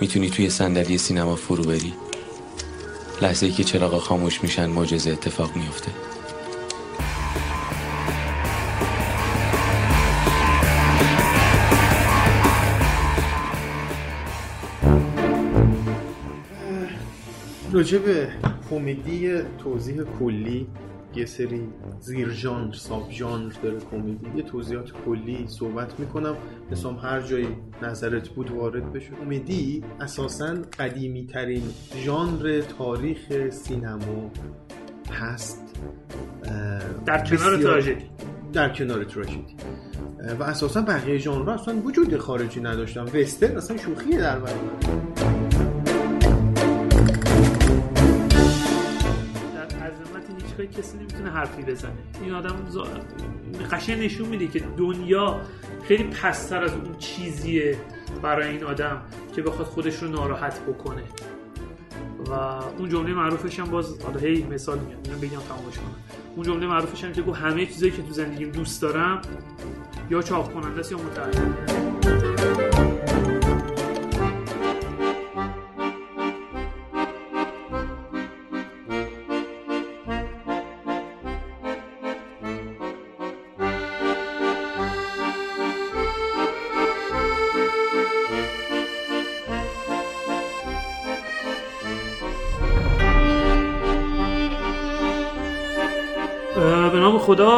می‌تونی توی صندلی سینما فرو بری؟ لحظه ای که چراغ خاموش میشن معجزه اتفاق میفته راجع به کمدی توضیح کلی یه سری زیر ژانر ساب ژانر داره کمدی. یه توضیحات کلی صحبت می‌کنم. مثلا هر جایی نظرت بود وارد بشه کمدی اساسا قدیمی ترین ژانر تاریخ سینما هست. در کنار تراژدی. در کنار تراژدی. و اساسا بقیه ژانرها اصلا وجود خارجی نداشتن. وسترن اصلا شوخیه در برابر. کسی نمی‌تونه حرفی بزنه. این آدم زا... قشنگ نشون میده که دنیا خیلی پستر از اون چیزیه برای این آدم که بخواد خودش رو ناراحت بکنه. و اون جمله معروفش هم باز حالا هی مثال میگم بگم تمامش کنم. اون جمله معروفش هم که گفت همه چیزایی که تو زندگیم دوست دارم یا چاق کننده است یا متعهد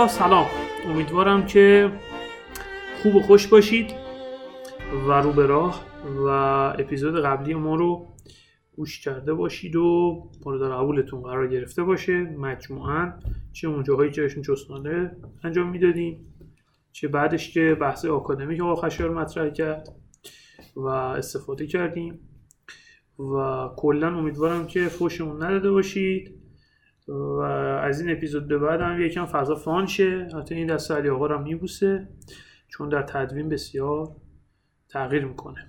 سلام. امیدوارم که خوب و خوش باشید و رو به راه و اپیزود قبلی ما رو گوش کرده باشید و مورد قبولتون قرار گرفته باشه. مجموعا چه اون جاهایی که چسنانه انجام می‌دادیم چه بعدش که بحث آکادمی که آقا مطرح کرد و استفاده کردیم و کلا امیدوارم که فوشمون نداده باشید. و از این اپیزود به بعد هم یکم فضا فان شه. حتی این دست علی آقا رو میبوسه چون در تدوین بسیار تغییر می‌کنه.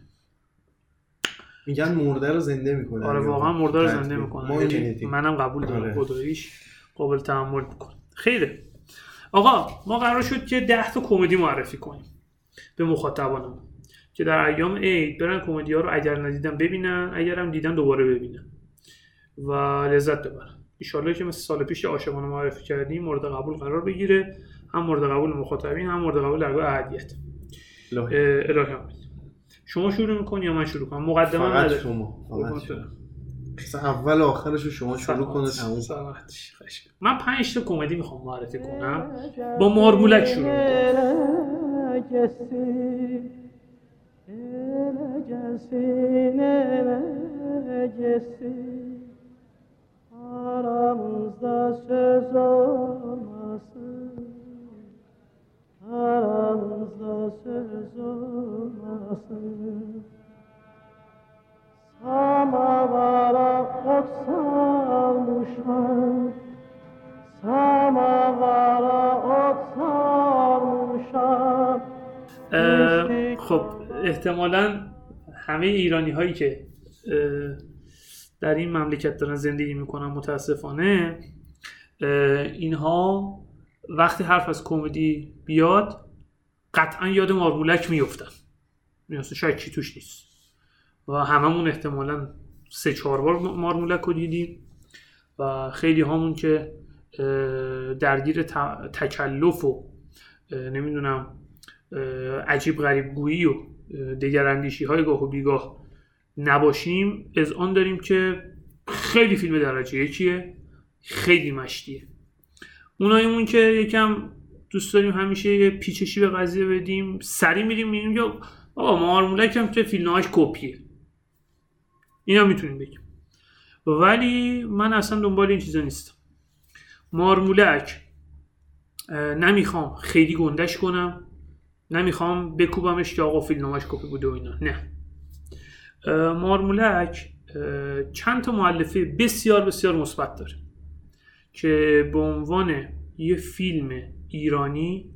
میگن مرده رو زنده می‌کنه آره واقعا مرده رو زنده می‌کنه یعنی منم قبول دارم. آره. خداییش قابل تحمل می‌کنه. خیره. آقا ما قرار شد که ده تا کمدی معرفی کنیم به مخاطبانمون که در ایام عید برن کمدی ها رو اگر ندیدن ببینن اگر هم دیدن دوباره ببینن و لذت ببرن. ایشالله که مثل سال پیش عاشقانه معرفی کردیم مورد قبول قرار بگیره. هم مورد قبول مخاطبین هم مورد قبول درگاه اهدیت اه، الهی آمین شما شروع می‌کنی یا من شروع کنم؟ مقدمه فقط نداره شما فقط اول و آخرش رو شما شروع. کنه تموم. من پنج تا کمدی می‌خوام معرفی کنم. با مارمولک شروع می‌کنم. Aramızda söz olmasın Aramızda söz olmasın Samavara ot sarmışam Samavara ot sarmışam اه، خب احتمالا همه ایرانی هایی که در این مملکت دارن زندگی می‌کنن متاسفانه اینها وقتی حرف از کمدی بیاد قطعا یاد مارمولک میفتن این اصلا شکی توش نیست. و هممون احتمالا سه چهار بار مارمولک رو دیدیم و خیلی همون که درگیر تکلف و نمی‌دونم عجیب غریب گویی و دگراندیشی های گاه و بیگاه نباشیم. از آن داریم که خیلی فیلم درجه یکیه خیلی مشتیه. اونایمون که یکم دوست داریم همیشه یه پیچشی به قضیه بدیم سری میریم میریم یا آقا مارمولک هم که فیلمهاش کپیه. این هم می‌تونیم بگیم. ولی من اصلا دنبال این چیزا نیستم. مارمولک نمی‌خوام خیلی گندش کنم. نمی‌خوام بکوبمش که آقا فیلمنامش کپی بوده و اینا. نه. مارمولک چند تا معلفه بسیار بسیار مثبت داره که به عنوان یه فیلم ایرانی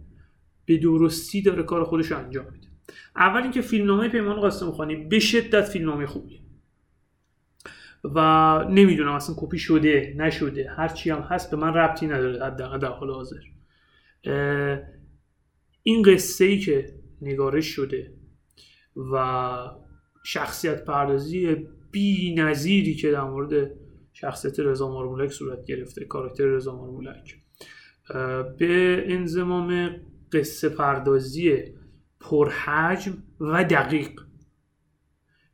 به درستی داره کار خودش انجام میده اول اینکه فیلمنامه پیمان قاسم خانی به شدت فیلمنامه خوبیه و نمی‌دونم اصلا کپی شده نشده هرچی هم هست به من ربطی نداره حداقل در حال حاضر این قصه ای که نگارش شده و شخصیت پردازی بی نظیری که در مورد شخصیت رضا مارمولک صورت گرفته کاراکتر رضا مارمولک. به انضمام قصه پردازی پرحجم و دقیق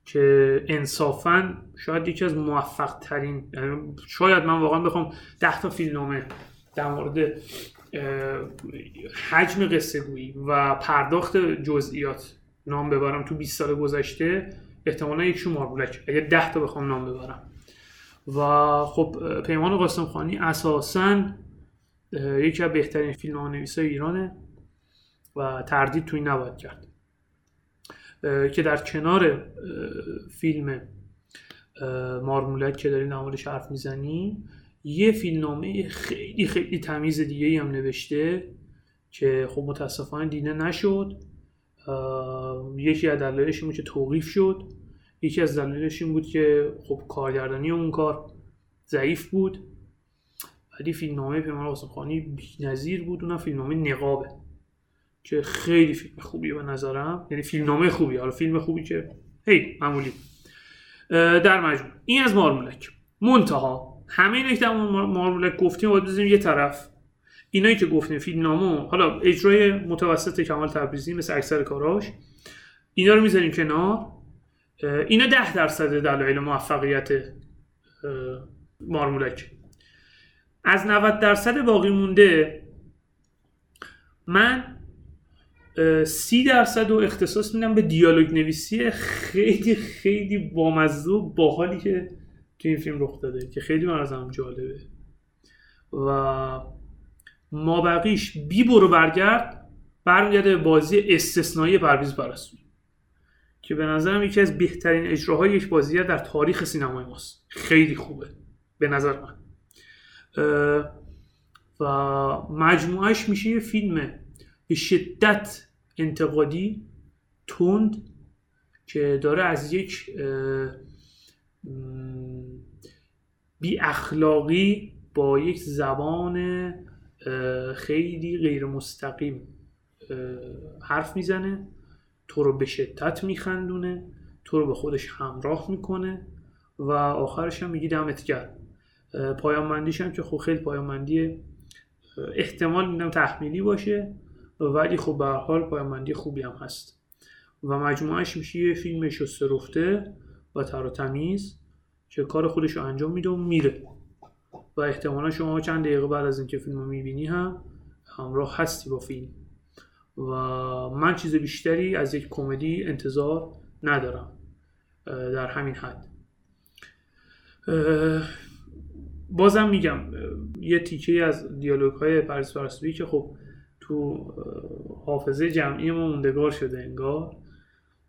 که انصافا شاید یکی از موفق ترین یعنی شاید من واقعا بخوام ده تا فیلمنامه در مورد حجم قصه گویی و پرداخت جزئیات نام ببرم تو 20 سال گذشته احتمالا یکشون ماربولک اگه 10 تا بخوام نام ببرم. و خب پیمان قاسم خانی اساسا یکی از بهترین فیلم نویسای ایرانه و تردید توی نباید کرد. که در کنار فیلم مارمولک که داریم در موردش حرف می‌زنیم یه فیلمنامه خیلی خیلی تمیز دیگه هم نوشته که خب متاسفانه دیده نشد. یکی از دلایلش این بود که توقیف شد. یکی از دلایلش این بود که خب کارگردانی اون کار ضعیف بود. ولی فیلمنامه پیمان قاسم خانی بی‌نظیر بود. اونم فیلمنامه نقابه که خیلی فیلم خوبیه به نظرم. یعنی فیلمنامه خوبی حالا فیلم خوبی که هی معمولی. در مجموع. این از مارمولک. منتها همه مار- مارمولک گفتیم باید بزنیم یه طرف. اینایی که گفتیم فیلمنامه حالا اجرای متوسط کمال تبریزی مثل اکثر کاراش اینا رو می‌ذاریم کنار. اینا ده درصد دلایل موفقیت مارمولک از 90 درصد باقی مونده من سی درصد رو اختصاص میدم به دیالوگ نویسی خیلی خیلی بامزه و باحالی که تو این فیلم رخ داده که خیلی من نظرم جالبه. و ما بقیش بی برو برگرد برمیگرده به بازی استثنایی پرویز پرستویی که به نظرم یکی از بهترین اجراهای یک بازیگر در تاریخ سینمای ماست. خیلی خوبه به نظر من. و مجموعش میشه یه فیلم به شدت انتقادی تند که داره از یک بی اخلاقی با یک زبان خیلی غیر مستقیم حرف می‌زنه تو رو به شدت میخندونه تو رو به خودش همراه می‌کنه و آخرش هم میگی دمت گرم. اه، پایان بندیش هم که خب خیلی پایان بندی اه، احتمال میدم تحمیلی باشه ولی خب به حال پایان بندی خوبی هم هست. و مجموعش میشه یه فیلم شسته رفته و تر و تمیز که کار خودش رو انجام میده و میره. و احتمالا شما چند دقیقه بعد از اینکه فیلم رو می‌بینی هم همراه هستی با فیلم. و من چیز بیشتری از یک کمدی انتظار ندارم در همین حد. بازم میگم یه تیکه از دیالوگ های پرستویی که خب تو حافظه جمعی ما موندگار شده انگار.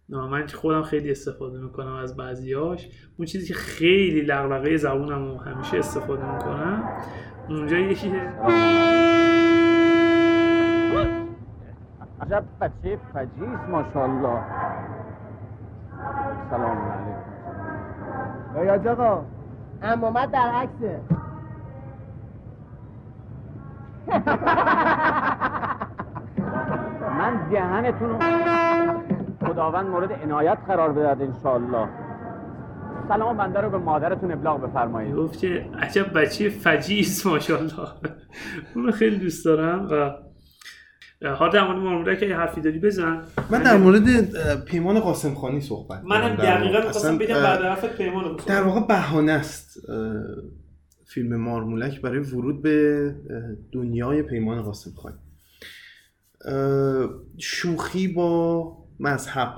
من خودم خیلی استفاده می‌کنم از بعضیاش. اون چیزی که خیلی لغلقه زبونم رو همیشه استفاده می‌کنم. اونجا یکی عجب بچه فجیس ماشاءالله. سلام علیکم. یا آقا امامت در عکسه. من دهنتون رو خداوند مورد عنایت قرار بدهد انشاءالله. سلام بنده رو به مادرتون ابلاغ بفرمایید. گفت که عجب بچه فجیس ماشاءالله. اون خیلی دوست دارم و حالا در مورد مارمولک که حرفی داری بزن. من در مورد پیمان قاسم خانی صحبت منم دقیقا. می‌خواستم بگم بعد حرفت پیمان رو در واقع بهانه است فیلم مارمولک برای ورود به دنیای پیمان قاسم خانی شوخی با مذهب.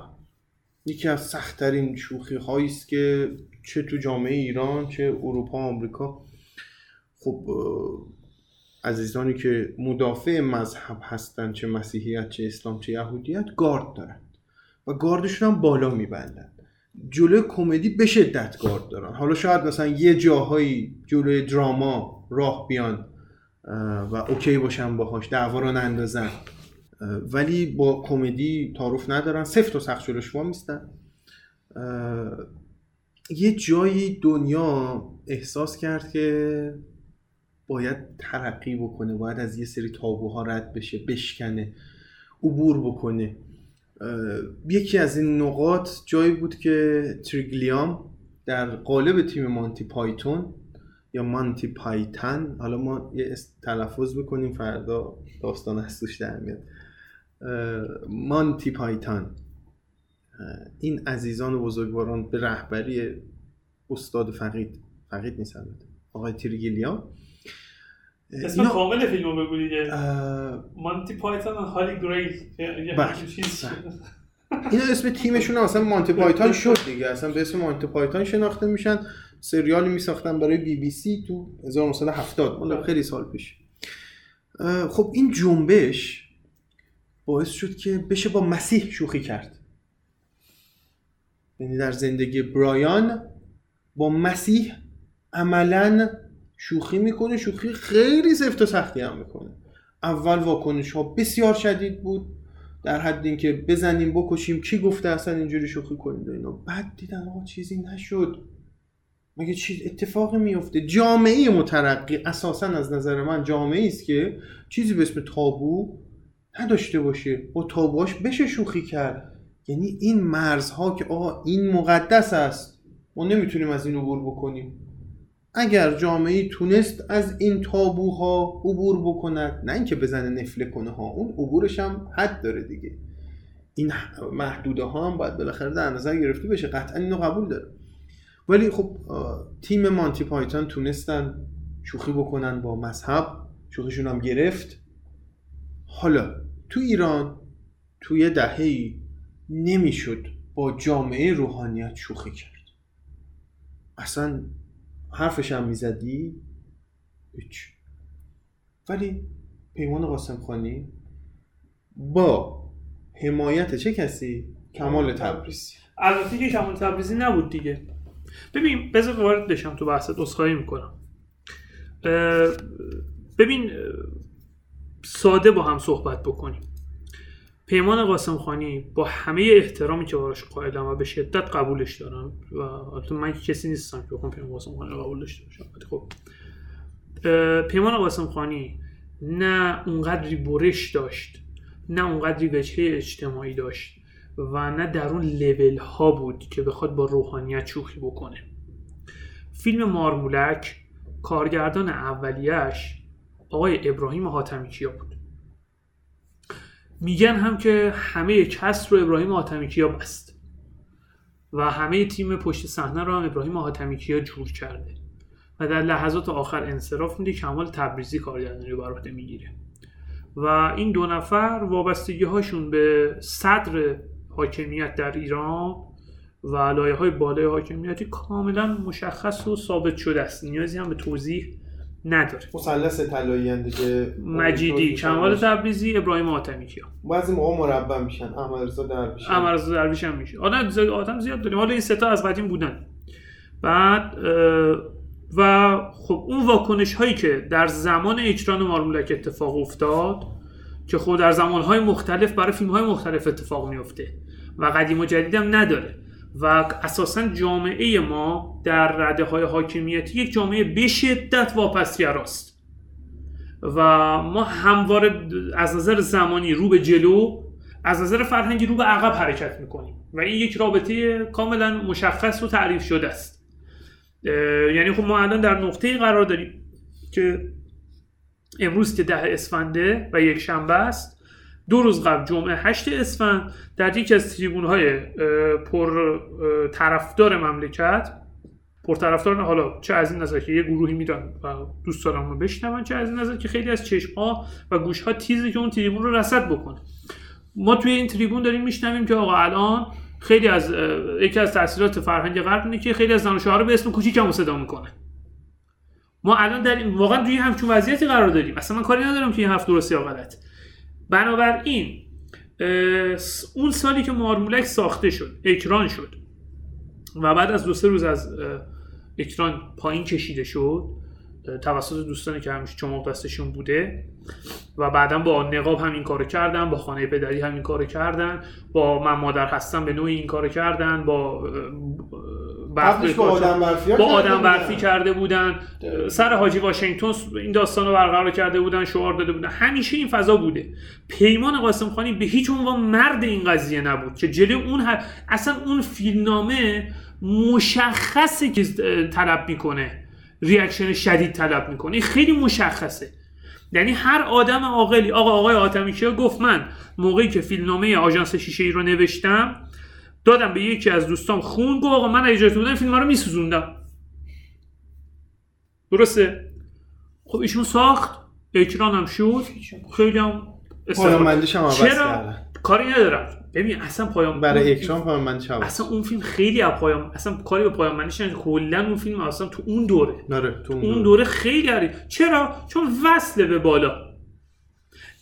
یکی از سختترین شوخی هایی است که چه تو جامعه ایران چه اروپا آمریکا. خب عزیزانی که مدافع مذهب هستند چه مسیحیت چه اسلام چه یهودیت گارد دارن و گاردشون هم بالا میبندن. جلوی کمدی به شدت گارد دارن. حالا شاید مثلا یه جاهایی جلوی دراما راه بیان و اوکی باشن باهاش دعوا رو نندازن. ولی با کمدی تعارف ندارن. سفت و سخت جلوش وا میستن. یه جایی دنیا احساس کرد که باید ترقی بکنه باید از یه سری تابوها رد بشه بشکنه عبور بکنه. یکی از این نقاط جایی بود که تریگلیام در قالب تیم مانتی پایتون یا مانتی پایتن حالا ما یه تلفظ می‌کنیم فردا داستان از در میاد. مانتی پایتان. این عزیزان و بزرگواران به رهبری استاد فقید. فقید نیست البته. آقای اه، اسم اینا- کامل فیلم رو بگو دیگه. اه، مانتی پایتون و هالی گریل بله. چیز. اینا اسم تیمشون اصلا مانتی پایتان شد دیگه. اصلا به اسم مانتی پایتان شناخته میشن. سریالی میساختن برای بی بی سی تو 1970 مال خیلی سال پیش. خب این جنبش باعث شد که بشه با مسیح شوخی کرد. یعنی در زندگی برایان با مسیح عملا شوخی می‌کنه شوخی خیلی سفت و سختی هم می‌کنه. اول واکنش ها بسیار شدید بود در حد اینکه بزنیم بکشیم کی گفته اصلا اینجوری شوخی کنید و اینا. بعد دیدن آقا چیزی نشد. مگه چیز اتفاقی میفته جامعه مترقی اساسا از نظر من جامعه است که چیزی به اسم تابو نداشته باشه. با تابوهاش بشه شوخی کرد. یعنی این مرزها که آقا این مقدس است. ما نمی‌تونیم از این عبور بکنیم. اگر جامعه تونست از این تابوها عبور بکند نه اینکه بزنه نفله کنه ها اون عبورش هم حد داره دیگه. این محدوده ها هم باید بالاخره در نظر گرفته بشه. قطعا اینو قبول داره ولی خب تیم مانتی پایتون تونستن شوخی بکنن با مذهب. شوخیشون هم گرفت. حالا تو ایران توی دهه نمی‌شد با جامعه روحانیت شوخی کرد. اصلا حرفش هم می‌زدی؟ هیچ. ولی پیمان قاسم خانی با حمایت چه کسی؟ کمال تبریزی. البته که کمال تبریزی نبود دیگه. ببین بذار وارد بشم تو بحثت عذرخواهی می‌کنم. ببین ساده با هم صحبت بکنیم. پیمان قاسم خانی با همه احترامی که براش قائلم و به شدت قبولش دارم و البته من کسی نیستم که بخوام پیمان قاسم خانی رو قبول داشته باشم. خب پیمان قاسم خانی نه اونقدری برش داشت نه اونقدری وجهه اجتماعی داشت و نه در اون لول ها بود که بخواد با روحانیت شوخی بکنه. فیلم مارمولک کارگردان اولیش آقای ابراهیم حاتمی کیا بود. میگن هم که همه کس رو ابراهیم حاتمی کیا بست. و همه تیم پشت صحنه رو هم ابراهیم حاتمی کیا جور کرده. و در لحظات آخر انصراف میده کمال تبریزی کارگردانی رو بر عهده می‌گیره. و این دو نفر وابستگی هاشون به صدر حاکمیت در ایران و لایه های بالای حاکمیتی کاملا مشخص و ثابت شده است. نیازی هم به توضیح نداره. مثلث طلایی دیگه. مجیدی کمال تبریزی ابراهیم حاتمی کیا؟ بعضی موقع مربع میشن احمد رضا درویش امرز درویش هم میشه. آدم زیاد آدم زیاد داریم. حالا این ستا از قدیم بودن. بعد و خب اون واکنش هایی که در زمان اجران مارمولک اتفاق افتاد که خب در زمان های مختلف برای فیلم های مختلف اتفاق میفته و قدیم و جدید هم نداره. و اساسا جامعه ما در رده های حاکمیتی یک جامعه به شدت واپسگراست. و ما همواره از نظر زمانی رو به جلو از نظر فرهنگی رو به عقب حرکت می‌کنیم. و این یک رابطه کاملا مشخص و تعریف شده است. یعنی خب ما الان در نقطه قرار داریم که امروز که ده اسفنده و یک شنبه است دو روز قبل جمعه 8 اسفند در یکی از تریبون های پر طرفدار مملکت پرطرفدار حالا چه از این نظر که یه گروهی میرن و دوست دارم رو بشنون چه از این نظر که خیلی از چشم ها و گوش ها تیزی که اون تریبون رو رصد بکنه. ما توی این تریبون داریم میشنویم که آقا الان خیلی از یکی از تاثیرات فرهنگ غرب اینه که خیلی از زن و شوهرها به اسم کوچیکمو صدا می‌کنه. ما الان در واقعا توی همچون وضعیتی قرار داریم. اصلا من کاری ندارم که این هفت درستی یا غلط بنابراین اون سالی که مارمولک ساخته شد اکران شد و بعد از دو سه روز از اکران پایین کشیده شد توسط دوستانی که همیشه چماق دستشون بوده. و بعدا با نقاب همین کارو کردن با خانه پدری همین کارو کردن با من مادر هستم به نوعی این کارو کردن با با آدم برفی با کرده آدم بودن. برفی کرده بودن. سر حاجی واشنگتن این داستان رو برقرار کرده بودن شعار داده بودن. همیشه این فضا بوده. پیمان قاسم خانی به هیچ عنوان مرد این قضیه نبود. که جلوی اون هر... اصلا اون فیلمنامه مشخصه که طلب می‌کنه. ریاکشن شدید طلب می‌کنه. این خیلی مشخصه. یعنی هر آدم عاقلی آقا آقای آتمیکیا گفت من موقعی که فیلمنامه آژانس شیشه ای رو نوشتم دادم به یکی از دوستام خون گفت آقا من اجازه بودم فیلم رو میسوزوندم. درسته؟ خب ایشون ساخت اکران هم شد. خیلی هم چرا. کاری ندارم. ببین اصلا پایان برای اکرام پایان بندیش عوض اصلا اون فیلم خیلی از پایان اصلا کاری به پایان نداره. کلا اون فیلم اصلا تو اون دوره. آره تو اون دوره. خیلی عری چرا؟ چون وصله به بالا.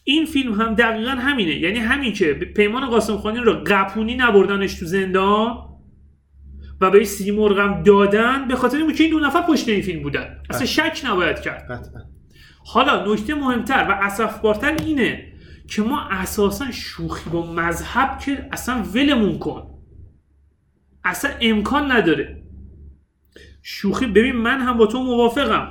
این فیلم هم دقیقا همینه. یعنی همین که به پیمان قاسم خانی رو قپونی نبردنش تو زندان و بهش سیمرغ هم دادن به خاطر اینکه این دو نفر پشت این فیلم بودن. اصلا شک نباید کرد. قطعا حالا نکته مهمتر و اسفبارتر اینه. که ما اساسا شوخی با مذهب که اصلا ولمون کن. اصلا امکان نداره. شوخی ببین من هم با تو موافقم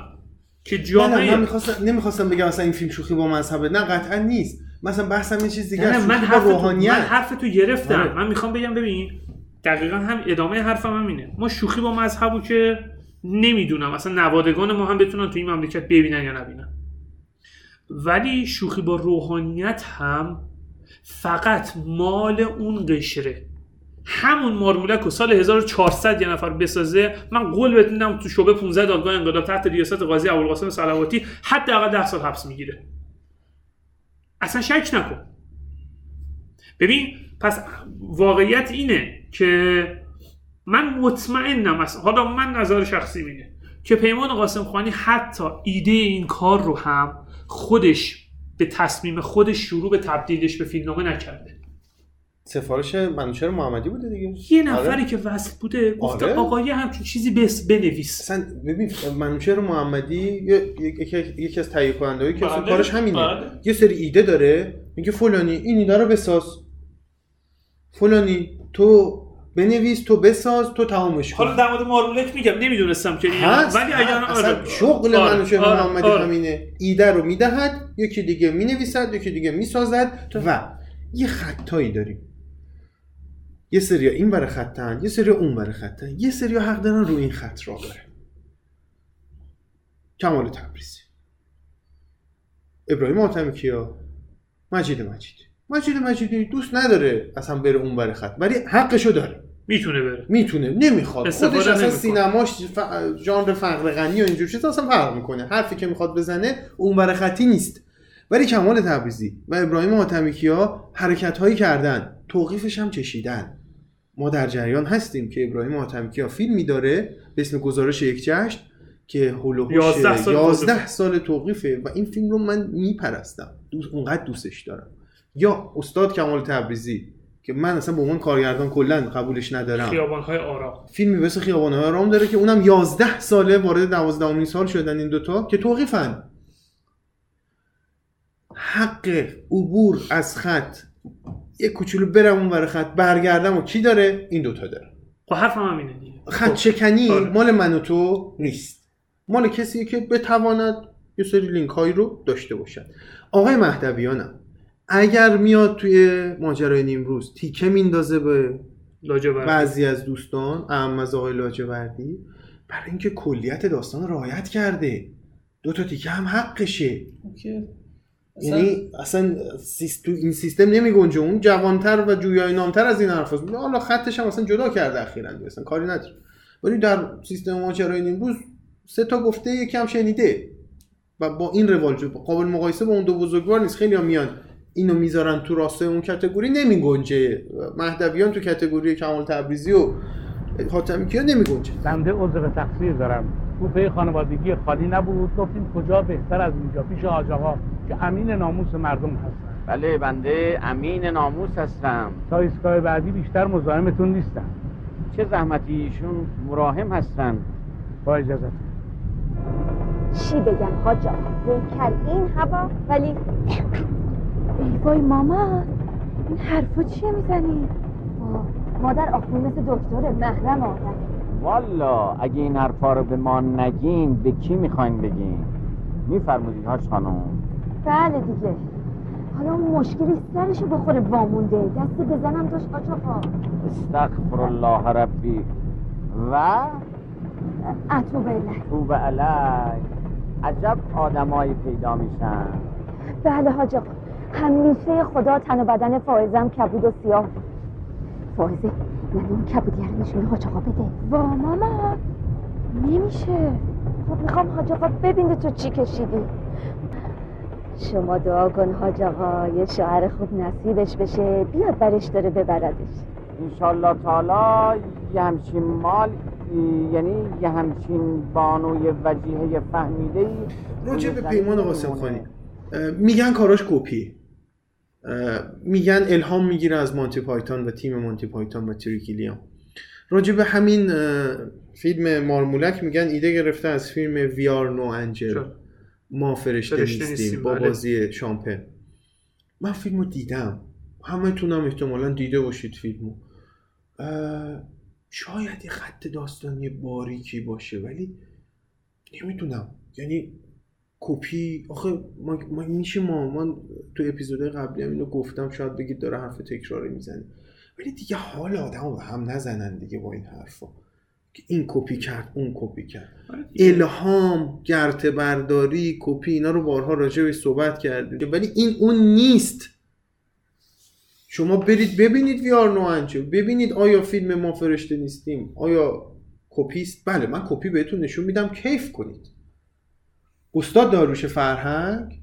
که نه نه جامعه من می‌خواستم نمی‌خواستم بگم مثلا این فیلم شوخی با مذهبه. نه قطعا نیست. مثلا بحثم یه چیز دیگه من حرف تو من روحانیت. حرف تو گرفتم. آره. من می‌خوام بگم ببین دقیقا هم ادامه حرفم هم اینه. ما شوخی با مذهبو که نمی‌دونم. اصلا نوادگان ما هم بتونن تو این مملکت ببینن یا نبینن. ولی شوخی با روحانیت هم فقط مال اون قشره. همون مارمولک رو سال 1400 یه نفر بسازه من قول بهت میدم تو شعبه 15 دادگاه انقلاب تحت ریاست قاضی ابوالقاسم صلواتی حداقل 10 سال حبس می‌گیره. اصلا شک نکن. ببین پس واقعیت اینه که من مطمئنم از حالا من نظر شخصی اینه که پیمان قاسم خانی حتی ایده این کار رو هم خودش به تصمیم خودش شروع به تبدیلش به فیلمنامه نکرده. سفارش منوچهر محمدی بوده دیگه. یه نفری آره. که وصل بوده گفته آره. آقا یه همچین چیزی بس بنویس. اصلا ببین منوچهر محمدی یکی از تهیه کنندهایی که اصلا بله، کارش همینه. بله. یه سری ایده داره. میگه فلانی این ایده رو بساز. فلانی تو بنویس تو بساز تو تمامش کن. حالا در مورد مارمولک میگم نمی‌دونستم که هست. ولی اگر آره. شغل آره، منوچهر آره، محمدی آره. همینه ایده رو می‌دهد یکی دیگه می‌نویسد یکی دیگه می‌سازد و یه خطایی داریم. یه سری این برای خطن یه سری اون برای خطن یه سری حق دارن رو این خط را بره کمال تبریزی. ابراهیم حاتمی کیا؟ مجید مجیدی مجید مجیدی دوست نداره اصلا بره اون برای خط. ولی حقشو داره. می‌تونه بره. می‌تونه. نمی‌خواد. خودش اصلا. سینماش ف... ژانر فقر غنی و اینجور چیزا اصلا فرق می‌کنه. حرفی که می‌خواد بزنه اون برای خطی نیست. ولی کمال تبریزی و ابراهیم حاتمی کیا حرکت هایی کردن. توقیفش هم چشیدن. ما در جریان هستیم که ابراهیم حاتمی کیا فیلمی داره به اسم گزارش یک جشن که هولوهوش 11 سال 11 توقیفه. سال توقیفه و این فیلم رو من میپرستم. دوست اونقدر دوستش دارم. یا استاد کمال تبریزی که من اصلا به عنوان کارگردان کلا قبولش ندارم. خیابان‌های آرام. فیلمی مثل خیابان‌های آرام داره که اونم 11 ساله وارد 12 سال شدن این دوتا که توقیفن حق عبور از خط. یه کوچولو برم اون ور خط برگردم و کی داره؟ این دوتا داره. خب حرفم هم اینه دیگه. خط شکنی آره. مال من و تو نیست. مال کسی که بتواند یه سری لینک هایی رو داشته باشد. آقای مهدویانم اگر میاد توی ماجرای نیمروز تیکه میندازه به بعضی از دوستان اهم از آقای لاجوردی برای اینکه کلیت داستان رو رعایت کرده. دو تا تیکه هم حقشه. یعنی اصلا سیس- تو این سیستم نمی گنجه. اون جوانتر و جویای نامتر از این حرف هست. حالا خطش هم اصلا جدا کرده اخیرا. اصلا کاری نداره. ولی در سیستم ماجرای امروز سه تا گفته یکی هم شنیده. و با این روال جو- قابل مقایسه با اون دو بزرگوار نیست. خیلی هم میان اینو می‌ذارن تو راستای اون کتگوری نمی گنجه مهدویان تو کتگوری کمال تبریزی و حاتمی کیا نمی گنجه بنده عذر تقصیر دارم. کوپه خانوادگی خالی نبود. گفتیم کجا بهتر از اینجا؟ پیش آقا که امین ناموس مردم هستن بله بنده امین ناموس هستم. تا ایستگاه بعدی بیشتر مزاحمتون نیستم. چه زحمتی؟ ایشون مراهم هستن. با اجازت. چی بگم حاج آقا کل این هوا ولی ای وای ماما این حرفا چیه می‌زنی؟ مادر آخون مثل دکتر محرم آدم. والا اگه این حرفا رو به ما نگین به کی می‌خواین بگین؟ میفرمودید هاش خانم؟ بله دیگه. حالا اون مشکلی سرشو بخوره وامونده. دست بزنم داشت آقا استغفر الله ربی. و؟ اتو بله توب علی عجب آدمایی پیدا میشن. بله حاج آقا همیشه خدا تن و بدن فائزم کبود و سیاه بود. فائزه یعنی اون کبودی رو نشون حاج آقا بده. وا ماما نمیشه. خب می‌خوام حاج آقا ببینه تو چی کشیدی. شما دعا کن حاج آقا یه شوهر خوب نصیبش بشه بیاد برش داره ببردش. انشالله تعالی یه همچین مال یعنی یه همچین بانوی وجیه فهمیده ای راجع به پیمان قاسم خانی میگن کاراش کپی. میگن الهام می‌گیره از مانتی پایتون و تیم مانتی پایتون و تریکیلیان راجع به همین فیلم مارمولک میگن ایده گرفته از فیلم وی آر نو انجل؟ ما فرشته, فرشته نیستیم, با بله. بازی شامپن. من فیلمو دیدم. همه تونم احتمالا دیده باشید فیلمو. شاید یه خط داستانی باریکی باشه ولی نمی‌دونم. یعنی کپی آخه ما, ما میشه ما من تو اپیزودهای قبلی هم اینو گفتم شاید بگید داره حرف تکراری می‌زنه. ولی دیگه حال آدم به هم نزنن دیگه با این حرفا. که این کپی کرد اون کپی کرد. الهام گرته برداری کپی اینا رو بارها راجع بهش صحبت کردیم. ولی این اون نیست. شما برید ببینید We're No ببینید آیا فیلم ما فرشته نیستیم. آیا کپیست بله من کپی بهتون نشون میدم. کیف کنید. استاد داریوش فرهنگ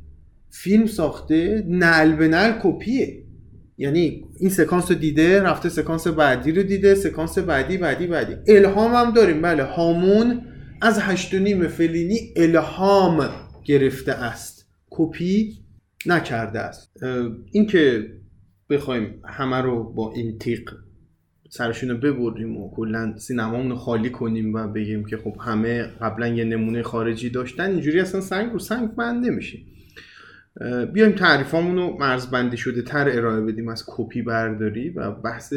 فیلم ساخته نعل به نعل کپیه. یعنی این سکانس رو دیده رفته سکانس بعدی رو دیده سکانس بعدی بعدی بعدی. الهام هم داریم بله. هامون از هشت نیم فلینی الهام گرفته است. کپی نکرده است. اه، این که بخوایم همه رو با این تیغ سرشون رو ببریم و کلا سینمامون رو خالی کنیم و بگیم که خب همه قبلا یه نمونه خارجی داشتن اینجوری اصلا سنگ رو سنگ بند نمیشه. بیایم تعریفامون رو مرزبندی شده تر ارائه بدیم از کپی برداری و بحث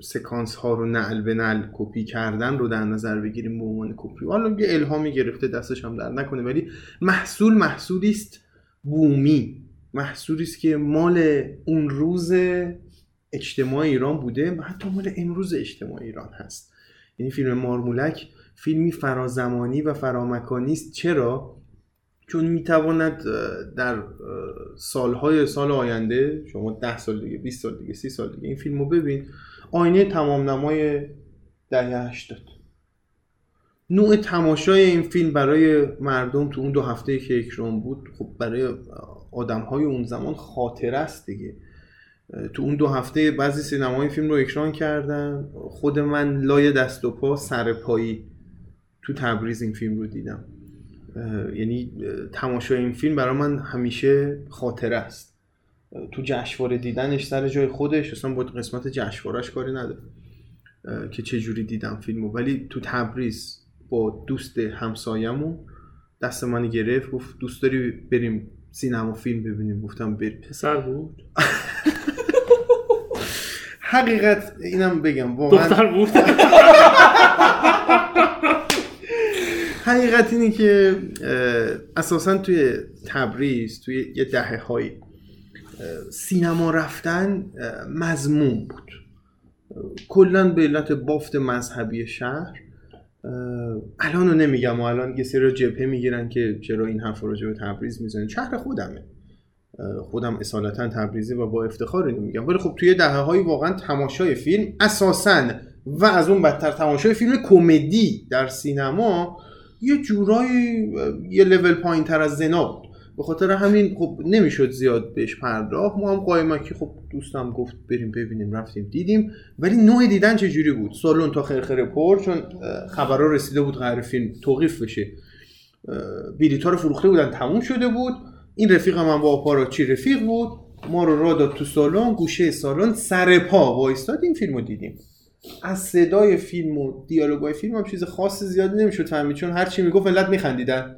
سکانس ها رو نعل به نعل کپی کردن رو در نظر بگیریم به عنوان کپی. حالا یه الهامی گرفته دستش هم درد نکنه ولی محصول محصولی است بومی. محصولی است که مال اون روز اجتماع ایران بوده و حتی مال امروز اجتماع ایران هست. یعنی فیلم مارمولک فیلمی فرازمانی و فرامکانی است. چرا؟ چون می‌تواند در سالهای سال آینده شما ده سال دیگه 20 سال دیگه 30 سال دیگه این فیلم رو ببین آینه تمام نمای دهه 80 نوع تماشای این فیلم برای مردم تو اون دو هفته که اکران بود خب برای آدم های اون زمان خاطره است دیگه. تو اون دو هفته بعضی سینمای فیلم رو اکران کردن. خود من لای دست و پا سر پایی تو تبریز این فیلم رو دیدم. یعنی تماشای این فیلم برای من همیشه خاطره است. تو جشنواره دیدنش سر جای خودش اصلا با قسمت جشنوارهش کاری نداره که چه جوری دیدم فیلمو. ولی تو تبریز با دوست همسایمون دست من گرفت گفت دوست داری بریم سینما فیلم ببینیم؟ گفتم بریم پسر بود؟ حقیقت اینم بگم واقعا. دختر بود. حقیقت اینه که اساسا توی تبریز توی یه دهه های سینما رفتن مضمون بود. کلا به علت بافت مذهبی شهر الان رو نمیگم و الان یه سری جبهه می‌گیرن که چرا این حرف رو راجع به تبریز می‌زنن. شهر خودمه. خودم اصالتا تبریزی و با افتخار اینو میگم. ولی خب توی دهه های واقعا تماشای فیلم اساسا و از اون بدتر تماشای فیلم کمدی در سینما یه جورایی یه لول پایین تر از زنا بود. به خاطر همین خب نمی‌شد زیاد بهش پرداخت. ما هم قایمکی خب دوستم گفت بریم ببینیم رفتیم دیدیم. ولی نوع دیدن چه جوری بود؟ سالن تا خرخره پر چون خبرها رسیده بود قرار فیلم توقیف بشه. بلیط رو فروخته بودن تموم شده بود. این رفیق من با آپاراچی رفیق بود؟ ما رو را داد تو سالن گوشه سالن سر پا وایستاد این فیلم رو دیدیم. از صدای فیلم و دیالوگای فیلم هم چیز خاص زیاد نمی‌شد فهمید چون هر چی می‌گفت ملت میخندیدن.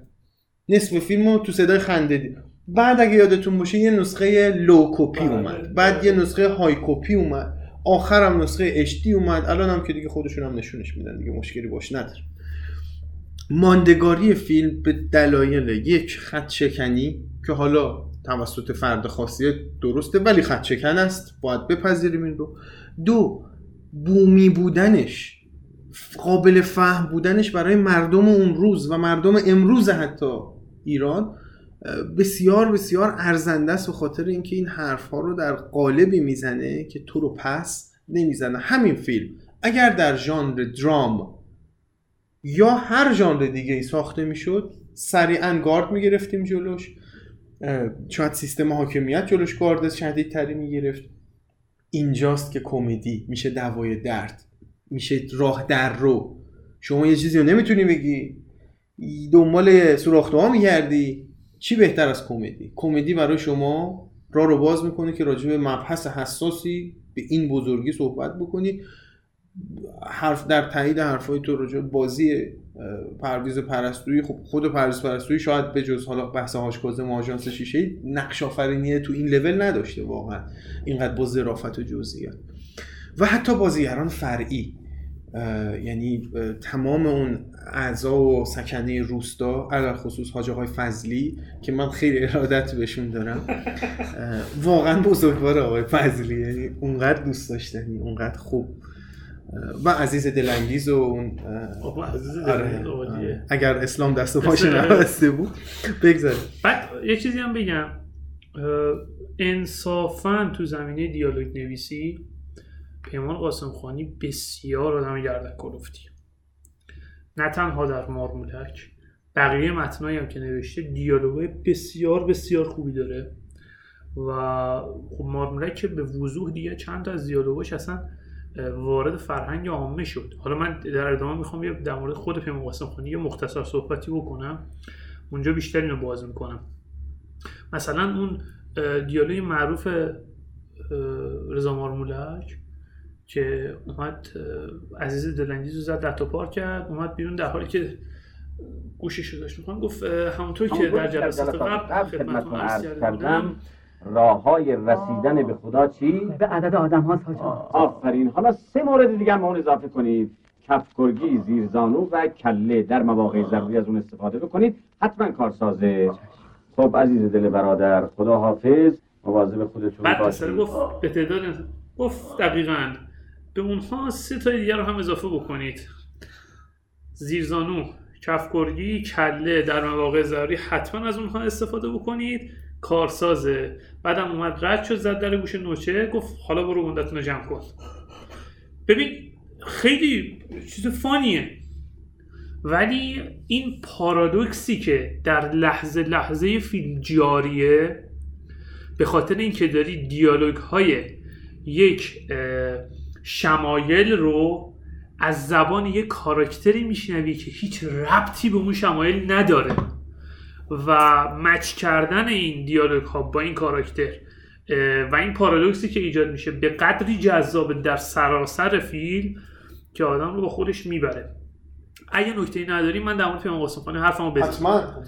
نصف فیلم رو تو صدای خنده دید. بعد اگه یادتون باشه یه نسخه لو کپی اومد. بعد یه نسخه های کپی اومد. آخرم نسخه اشتی اومد. الان هم که دیگه خودشون هم نشونش میدن دیگه مشکلی باش نداره. ماندگاری فیلم به دلایل یک خط شکنی که حالا توسط فرد خاصی درسته ولی خط شکن است باید بپذیریم این رو. دو بومی بودنش قابل فهم بودنش برای مردم اون روز و مردم امروز حتی ایران بسیار بسیار ارزنده است به خاطر اینکه این حرف ها رو در قالبی می‌زنه که تو رو پس نمی‌زنه. همین فیلم اگر در ژانر درام یا هر ژانر دیگه ای ساخته می‌شد سریعا گارد می‌گرفتیم جلوش. شاید سیستم حاکمیت جلوش گارد شدیدتری می‌گرفت. اینجاست که کمدی میشه دوای درد میشه راه در رو. شما یه چیزی رو نمی‌تونی بگی. دنبال سوراخ‌ها میگردی. چی بهتر از کمدی؟ کمدی برای شما راه رو باز می‌کنه که راجع به مبحث حساسی به این بزرگی صحبت بکنی. حرف در تایید حرفای تو راجع بازی پرویز پرستویی خب خود پرویز پرستویی شاید به جز حالا بحث هاشکازم و آژانس شیشه نقش آفرینی تو این لول نداشته واقعا. اینقدر با ظرافت و جزئیات. و حتی بازیگران فرعی یعنی تمام اون اعضا و سکنه روستا علل خصوص حاج آقای فضلی که من خیلی ارادت بهشون دارم واقعا بزرگوار آقای فضلی یعنی اونقدر دوست داشتنی اونقدر خوب. و عزیز دلانگیز و اون عزیز آره،. اگر اسلام دست و پاش. نبسته بود بگذاریم. بعد یه چیزی هم بگم. انصافا تو زمینه دیالوگ نویسی پیمان قاسم خانی بسیار آدم گردن کلفتی نه تنها در مارمولک بقیه متنایی هم که نوشته دیالوگای بسیار بسیار خوبی داره. و خب مارمولک به وضوح دیگه چند تا از دیالوگاش اصلا وارد فرهنگ عامه شد. حالا من در ادامه می‌خوام یه در مورد خود پیمان قاسم خانی یه مختصر صحبتی بکنم. اونجا بیشتر اینو باز می‌کنم. مثلا اون دیالوگ معروف رضا مارمولک که اومد عزیز دلانگیز رو زد در پار کرد اومد بیرون در حالی که گوشش رو داشت می‌کنم گفت همونطور که در جلسات قبل خدمتتون عرض کرده بودم راه های رسیدن به خدا چی؟ به عدد آدم هاست. آفرین. حالا سه مورد دیگه هم به اون اضافه کنید. کفگرگی زیرزانو و کله. در مواقع ضروری از اون استفاده بکنید. حتما کارسازه. خب عزیز دل برادر خدا حافظ. مواظب خودتون بعد باشید. گفت به تعداد گفت دقیقا. به اونها سه تا دیگر رو هم اضافه بکنید. زیرزانو کفگرگی کله در مواقع ضروری حتما از اونها استفاده بکنید. کارسازه. بعدم اومد رد شد زد در گوش نوچه گفت حالا برو گندتون رو جمع کن. ببین خیلی چیز فانیه. ولی این پارادوکسی که در لحظه لحظه فیلم جاریه. به خاطر اینکه داری دیالوگ های یک شمایل رو از زبان یک کاراکتری میشنوی که هیچ ربطی به اون شمایل نداره. و مچ کردن این دیالوگ ها با این کاراکتر و این پارادوکسی که ایجاد میشه به قدری جذاب در سراسر فیلم که آدم رو با خودش می‌بره. اگه نکته نداری من در مورد پیمان قاسم خانی حرفمو بزنم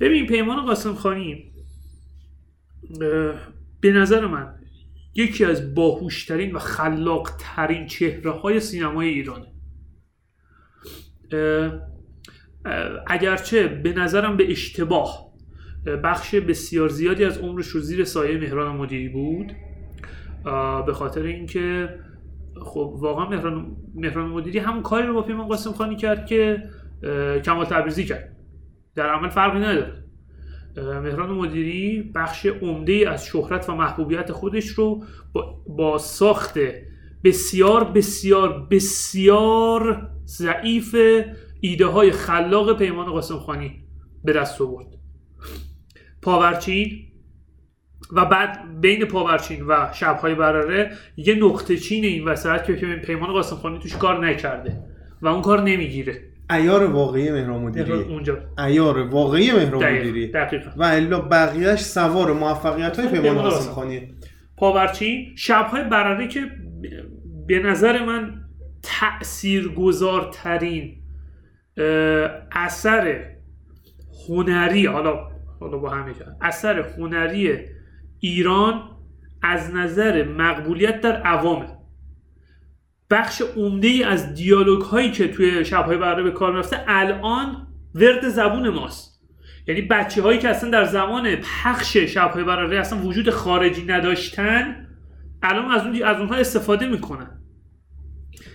ببین پیمان قاسم خانی به نظر من یکی از باهوشترین و خلاقترین چهره های سینمای ایرانه. اگرچه به نظرم به اشتباه اه، بخش بسیار زیادی از عمرش رو زیر سایه مهران مدیری بود. به خاطر اینکه خب واقعا مهران, مهران مدیری همون کاری رو با پیمان قاسم خانی کرد که کمال تبریزی کرد. در عمل فرقی نداره. مهران مدیری بخش عمده از شهرت و محبوبیت خودش رو با, با ساخت بسیار بسیار بسیار ضعیف ایده های خلاق پیمان قاسم خانی به دست آورد. پاورچین و بعد بین پاورچین و شبهای برره یه نقطه چین این وسط که پیمان قاسم خانی توش کار نکرده و اون کار نمی‌گیره. ایار واقعی مهران مدیری. اونجا. ایار واقعی مهران دقیق- مدیری. دقیقاً. و الا بقیهش سوار موفقیت های پیمان پیمان قاسم قاسم. خانیه پاورچین شبهای برره که به نظر من تأثیرگذارترین اه، اثر هنری حالا حالا با همه اثر هنری ایران از نظر مقبولیت در عوامه. بخش عمده ای از دیالوگ هایی که توی شبهای برنامه به کار رفته الان ورد زبون ماست. یعنی بچه هایی که اصلا در زمان پخش شبهای برنامه اصلا وجود خارجی نداشتن الان از اون از اونها استفاده می‌کنن.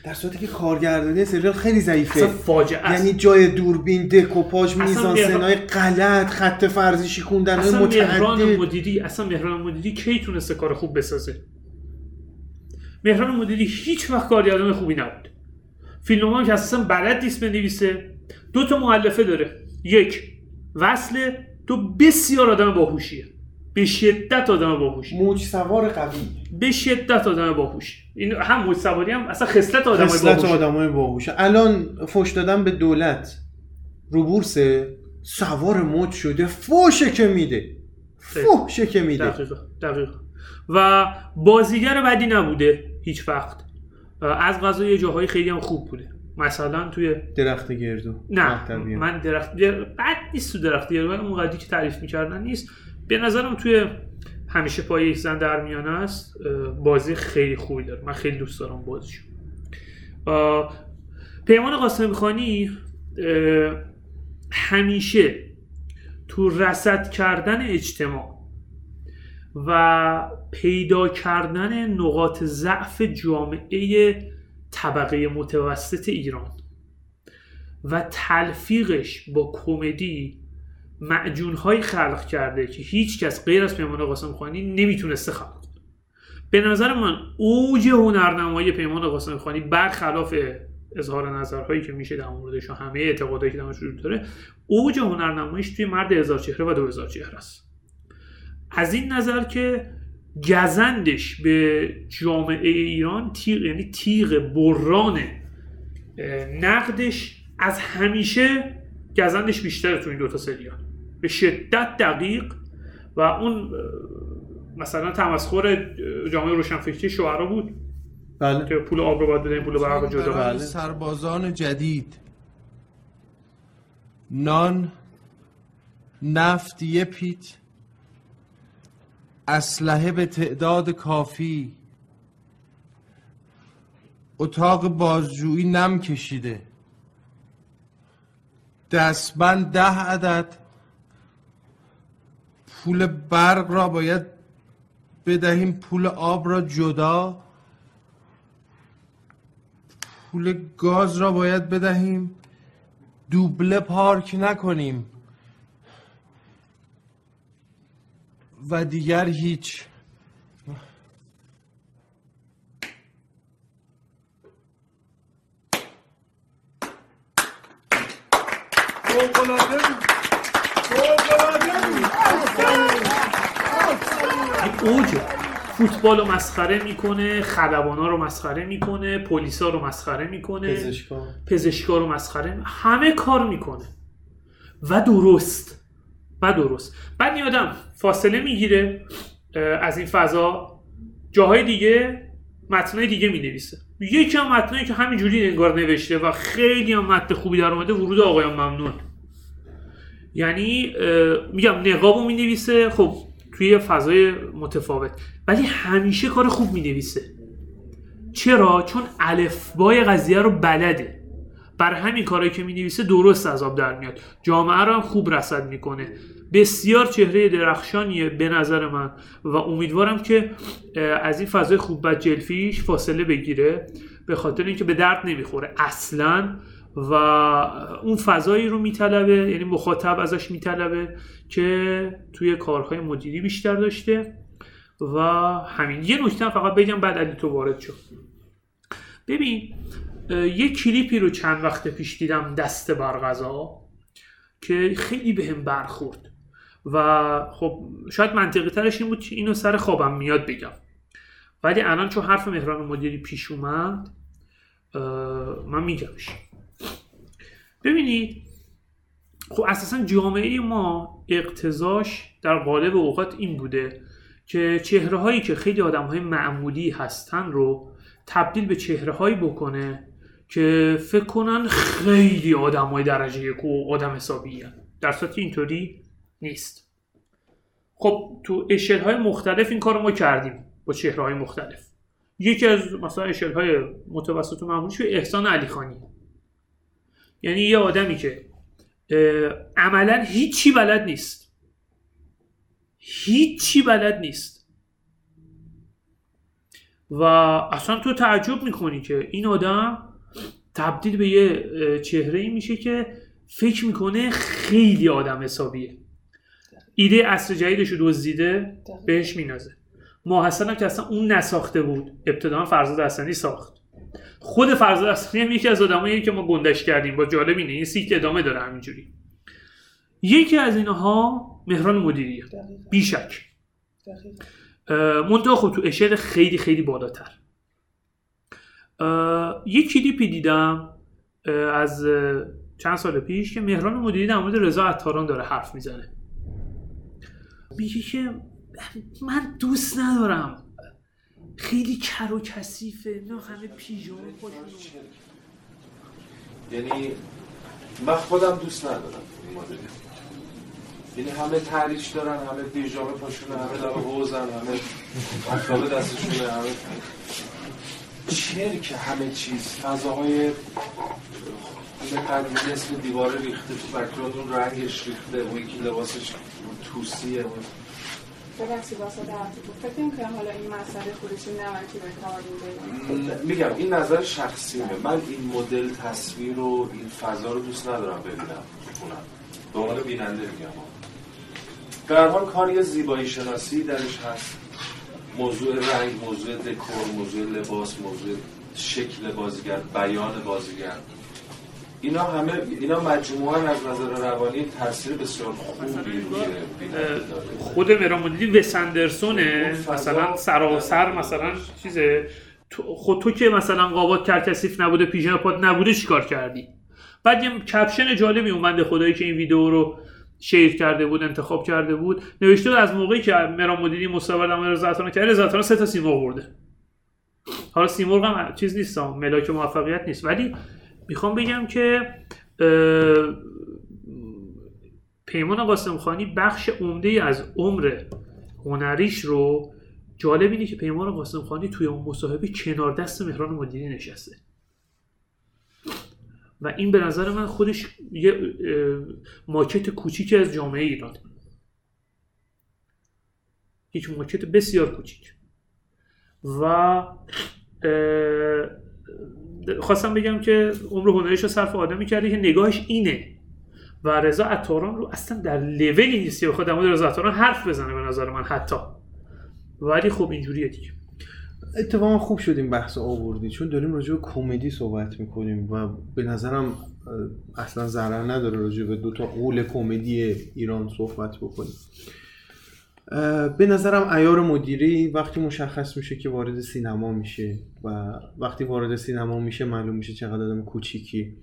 در صورتی که کارگردانی سریال خیلی ضعیفه. اصلا فاجعه. یعنی جای دوربین دکوپاژ اصلا میزان سنای غلط خط فرضی شیکوندن های اصلا مهران مدیری اصلا مهران مدیری کی تونسته کار خوب بسازه؟ مهران مدیری هیچ وقت کارگردان خوبی نبود. فیلم هم که اساسا بلد نیست بنویسه. دو تا مؤلفه داره. یک وصل تو بسیار آدم باهوشیه. به شدت آدم باهوشی موج سوار قوی. به شدت آدم باهوشی این هم موج سواری هم اصلا خصلت آدم خصلت باهوشی آدمای باهوشه. الان فوش دادن به دولت. رو بورسه سوار موج شده. فوشه که میده. فوشه که میده. دقیقا دقیقا. و بازیگر بدی نبوده هیچ وقت. از غذا یه جاهای خیلی هم خوب بوده. مثلا توی درخت گردو. نه. من درخت در- بد نیست تو درخت گردو اون قضیه که تعریف می‌کردن نیست. به نظرم توی همیشه پای یک زن در میانه است بازی خیلی خوبی داره. من خیلی دوست دارم بازیشو. پیمان قاسم خانی همیشه تو رسد کردن اجتماع و پیدا کردن نقاط ضعف جامعه طبقه متوسط ایران و تلفیقش با کمدی معجونهایی خلق کرده که هیچ کس غیر از پیمان قاسم خانی نمی‌تونسته خلق کنه. به نظر من اوج هنرنمایی پیمان قاسم خانی برخلاف اظهار نظرهایی که میشه در موردش و همه اعتقادایی که درش وجود داره اوج هنرنماییش توی مرد هزار چهره و دو هزار چهره است. از این نظر که گزندش به جامعه ایران تیغ یعنی تیغ بران نقدش از همیشه گزندش بیشتره تو این دوتا سریال. به شدت دقیق و اون مثلا تمسخر جامعه روشنفکری شعرا بود. بله. که پول آب رو باید بدهیم پول برق رو جدا برای سربازان جدید. نان نفت یه پیت. اسلحه به تعداد کافی. اتاق بازجویی نم کشیده. دستبند ده عدد. پول برق را باید بدهیم پول آب را جدا. پول گاز را باید بدهیم. دوبله پارک نکنیم. و دیگر هیچ. این اوجه فوتبال رو مسخره می‌کنه خلبانا رو مسخره می‌کنه پلیسا رو مسخره می‌کنه. پزشکا. پزشکا رو مسخره می- همه کار می‌کنه. و درست. و درست. بعد این آدم فاصله می‌گیره از این فضا جاهای دیگه متنای دیگه می‌نویسه. یکی هم متنایی که همینجوری انگار نوشته و خیلی هم متن خوبی در اومده ورود آقایان ممنون. یعنی میگم نقابو می نویسه خب توی فضای متفاوت. ولی همیشه کار خوب می نویسه چرا؟ چون الفبای قضیه رو بلده. بر همین کارهایی که می نویسه درست از آب در میاد. جامعه رو هم خوب رسد می‌کنه. بسیار چهره درخشانیه به نظر من. و امیدوارم که از این فضای خوب و جلفیش فاصله بگیره. به خاطر اینکه به درد نمی‌خوره. اصلا و اون فضایی رو میطلبه یعنی مخاطب ازش میطلبه که توی کارهای مدیری بیشتر داشته و همین. یه نکته فقط بگم بعد علی تو وارد شد ببین یه کلیپی رو چند وقت پیش دیدم دست بر که خیلی بهم برخورد. و خب شاید منطقی ترش این بود که اینو سر خوابم میاد بگم. ولی الان چون حرف مهران مدیری پیش اومد من میگمش. ببینید خب اساسا جامعه ما اقتضاش در قالب اوقات این بوده که چهره هایی که خیلی آدم های معمولی هستن رو تبدیل به چهره هایی بکنه که فکر کنن خیلی آدم های درجه یک و آدم حسابی هن. در صورتی اینطوری نیست. خب تو اشل های مختلف این کار ما کردیم با چهره های مختلف. یکی از مثلا اشل های متوسط و معمولیش احسان علی خانی. یعنی یه آدمی که عملا هیچی بلد نیست. هیچی بلد نیست. و اصلا تو تعجب می‌کنی که این آدم تبدیل به یه چهره ای میشه که فکر می‌کنه خیلی آدم حسابیه. ایده اصر جدیدش رو دزدیده بهش مینازه ماحسن هم که اصلا اون نساخته بود ابتدا فرزاد حسنی ساخت. خود فرزاد حسنی هم یکی از آدمایی که ما گندش کردیم با جالب اینه. این سیک ادامه داره همینجوری. یکی از اینها مهران مدیریه. بیشک. منتها خب تو اشل خیلی خیلی بالاتر. یه کلیپی دیدم از چند سال پیش که مهران مدیری در مورد رضا عطاران داره حرف می‌زنه. میگه که من دوست ندارم. خیلی کر و کثیفه. نه همه پاشون یعنی من خودم دوست ندارم یعنی همه تریش دارن همه پیژامه پاشونه همه داره حوزن همه آفتابه دستشونه همه چرک همه چیز. فضاهای قدیمی اسم دیواره ریخته تو بکراند اون رنگش ریخته اون یکی لباسش توسیه اون ببخشید فکر حالا این مسئله خودش به کار میگم این نظر شخصیمه من این مدل تصویر و این فضا رو دوست ندارم ببینم خونم به عنوان بیننده میگم. هر حال کار یه زیبایی شناسی درش هست. موضوع رنگ موضوع دکور موضوع لباس موضوع شکل بازیگر بیان بازیگر. اینا همه اینا مجموعا از نظر روانی تاثیر بسیار خوبی خود مهران مدیری وس اندرسونه مثلا سراسر مثلا چیزه. تو- خود تو که مثلا قابات کرکسیف نبوده پیژامه پات نبوده چیکار کردی؟ بعد یه کپشن جالبی اون بنده خدایی که این ویدیو رو شیر کرده بود انتخاب کرده بود. نوشته بود از موقعی که مهران مدیری در مورد رضا عطاران کرده رضا عطاران سه تا سیمرغ برده. حالا سیمرغ هم چیز نیست ملاک موفقیت نیست. ولی می‌خوام بگم که پیمان قاسم خانی بخش عمده از عمر هنریش رو جالب اینه که پیمان قاسم خانی توی اون مصاحبه کنار دست مهران مدیری نشسته. و این به نظر من خودش یه ماکت کوچیکی از جامعه ایران. یک ماکت بسیار کوچیک. و خواستم بگم که عمر هنریش رو صرف آدمی کرده که نگاهش اینه. و رضا عطاران رو اصلا در لولی نیست که بخواد در رضا عطاران حرف بزنه به نظر من حتی. ولی خب اینجوریه دیگه. اتفاقا خوب شد این بحث آوردی چون داریم راجع به کمدی صحبت می‌کنیم و به نظرم اصلا ضرر نداره راجع به دو تا قول کمدی ایران صحبت بکنیم. به نظرم ایار مدیری وقتی مشخص میشه که وارد سینما میشه و وقتی وارد سینما میشه معلوم میشه چقدر آدم کوچیکی.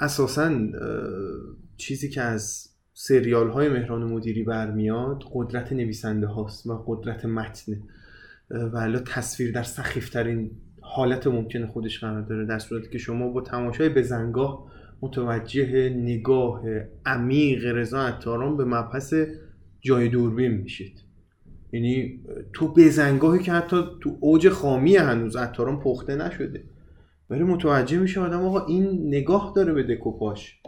اساسا چیزی که از سریال های مهران مدیری برمیاد قدرت نویسنده هاست و قدرت متنه و الا تصویر در سخیفترین حالت ممکن خودش قرار داره. در صورتی که شما با تماشای بزنگاه متوجه نگاه عمیق رضا عطاران به مبحث جای دوربین میشید. یعنی تو بزنگاهی که حتی تو اوج خامی هنوز عطاران پخته نشده. ولی متوجه میشه آدم آقا این نگاه داره به دکوپاش.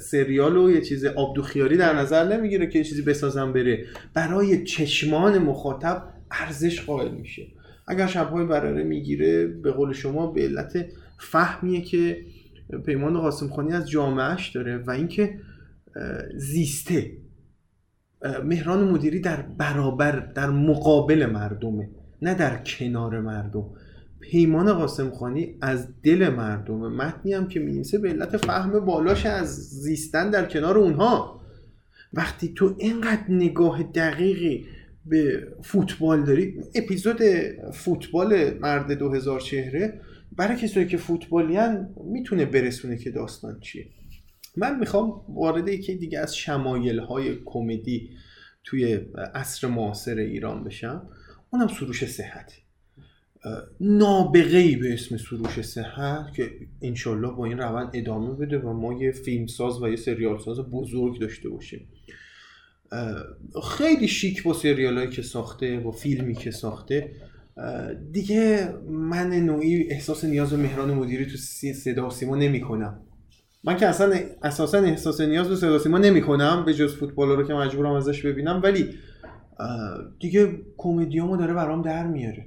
سریال و یه چیز آبدوخیاری در نظر نمی‌گیره که یه چیزی بسازم بره. برای چشمان مخاطب ارزش قائل میشه. اگر شبهای برره می‌گیره به قول شما به علت فهمیه که پیمان قاسم خانی از جامعهش داره و اینکه زیسته. مهران مدیری در برابر در مقابل مردمه نه در کنار مردم. پیمان قاسم خانی از دل مردم متنی هم که می‌نویسه به علت فهم بالاش از زیستن در کنار اونها. وقتی تو اینقدر نگاه دقیقی به فوتبال داری اپیزود فوتبال مرد 2000 چهره برای کسایی که فوتبالیان می‌تونه برسونه که داستان چیه؟ من می‌خوام وارد یکی دیگه از شمایل های کمدی توی عصر معاصر ایران بشم. اونم سروش صحت. نابغه ای به اسم سروش صحت که انشالله با این روند ادامه بده و ما یه فیلمساز و یه سریال ساز بزرگ داشته باشیم. خیلی شیک با سریال که ساخته با فیلمی که ساخته. دیگه من نوعی احساس نیاز به مهران مدیری تو صدا و سیما نمی کنم من که اصلا اساسا احساس نیاز به صدا سیما نمی کنم به جز فوتبال رو که مجبورم ازش ببینم ولی دیگه کمدیامو داره برام در میاره.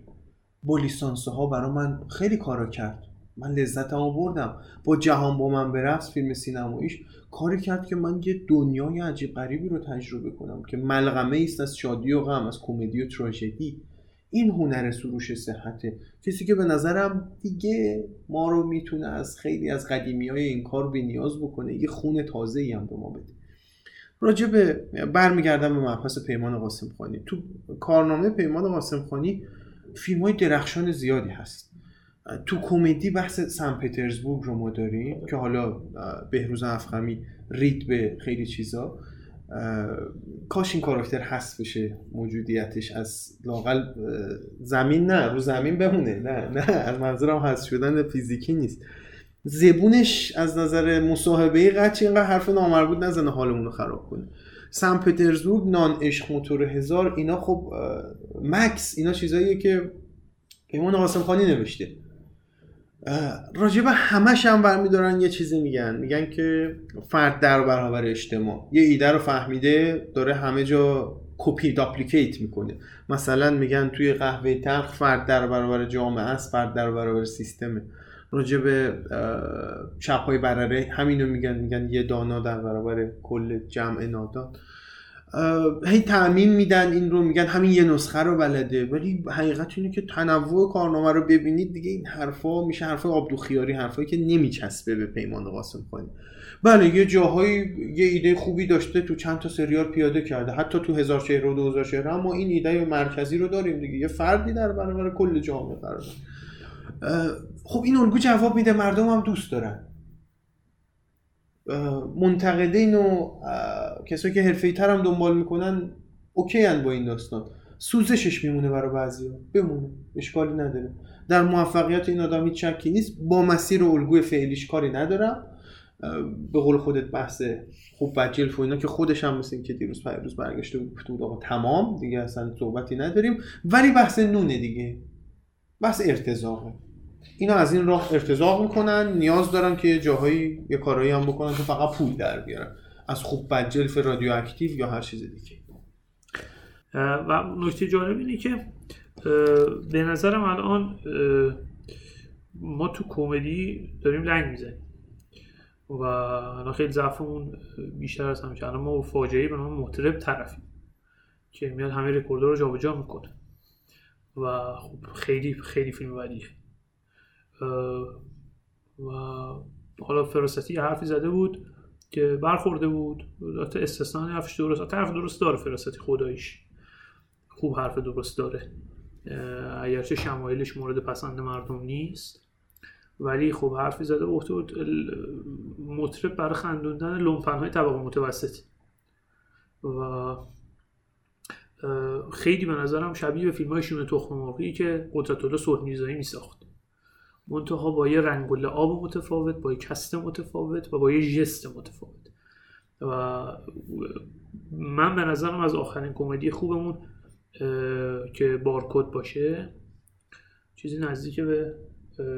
با لیسانسه ها برام من خیلی کارا کرد. من لذتمو بردم. با جهان با من برقص فیلم سینماییش کاری کرد که من یه دنیای عجیب غریبی رو تجربه کنم که ملغمه است از شادی و غم از کمدی و تراژدی. این هنر سروش صحته. کسی که به نظرم دیگه ما رو می‌تونه از خیلی از قدیمی های این کار به نیاز بکنه یه خون تازه ای هم به ما بده. راجع به برمیگردم به مبحث پیمان قاسم خانی تو کارنامه پیمان قاسم خانی فیلم های درخشان زیادی هست. تو کمدی بحث سن پترزبورگ رو ما داریم که حالا بهروز افخمی رید به خیلی چیزا. کاش این کاراکتر هست بشه موجودیتش از لاقل زمین نه رو زمین بمونه. نه نه از منظورم هست شدن فیزیکی نیست. زبونش از نظر مصاحبه قچی اینقدر حرف نامربوط نزنه حالمون رو خراب کنه. سن پترزبورگ نان عشق موتور هزار اینا خب مکس اینا چیزاییه که پیمان قاسم خانی نوشته. راجب همش هم برمیدارن یه چیزی میگن. میگن که فرد در برابر اجتماع. یه ایده رو فهمیده داره همه جا کپی داپلیکیت می‌کنه. مثلا میگن توی قهوه تلخ فرد در برابر جامعه است فرد در برابر سیستمه. راجب چپ های برره همینو میگن. میگن یه دانا در برابر کل جمع نادان. هی تعمین میدن این رو میگن همین یه نسخه رو بلده. ولی حقیقت اینه که تنوع کارنامه رو ببینید دیگه این حرفا میشه حرفای آبدو خیاری حرفایی که نمیچسبه به پیمان قاسم خانی. بله یه جاهایی یه ایده خوبی داشته تو چند تا سریال پیاده کرده. حتی تو هزار چهره و دو هزار چهره اما این ایده مرکزی رو داریم دیگه. یه فردی در برابر کل جامعه قرار خب این الگو جواب میده مردم هم دوست دارن. منتقدین و کسایی که حرفه‌ای تر هم دنبال می‌کنن اوکی با این داستان. سوزشش میمونه برای بعضی بمونه. اشکالی نداره. در موفقیت این آدم هیچ شکی نیست. با مسیر و الگوی فعلیش کاری ندارم به قول خودت بحث خوب بجلف و اینا که خودش هم مثل که دیروز پیروز برگشته بود آقا تمام. دیگه اصلا صحبتی نداریم. ولی بحث نونه دیگه. بحث ارتزاقه اینا از این راه ارتزاق می‌کنن نیاز دارن که جاهایی یه کارهایی هم بکنن که فقط پول در بیارن. از خوب بدجلف رادیواکتیو یا هر چیز دیگه. و نکته جالب اینه که به نظرم الان ما تو کمدی داریم لنگ می‌زنیم. و الان خیلی ضعفمون بیشتر از همیشه الان ما فاجعه به نام محترب طرفیم که میاد همه رکوردها رو جابجا می‌کنه. و خب خیلی خیلی فیلم بدیه. و حالا فراستی حرفی زده بود که برخورده بود. البته استثنا حرفش درست حرف درست داره فراستی خداییش. خوب حرف درست داره. اگرچه شمایلش مورد پسند مردم نیست. ولی خب حرفی زده بود مطرب برای خندوندن لومپنهای طبقه متوسط. و خیلی به نظرم شبیه به فیلم های شونه تخم که قدرت الله صلح میرزایی میساخت. منتها با یه رنگ و لعاب متفاوت با یه کست متفاوت و با یه ژست متفاوت. و من به نظرم از آخرین کمدی خوبمون که بارکد باشه چیزی نزدیک به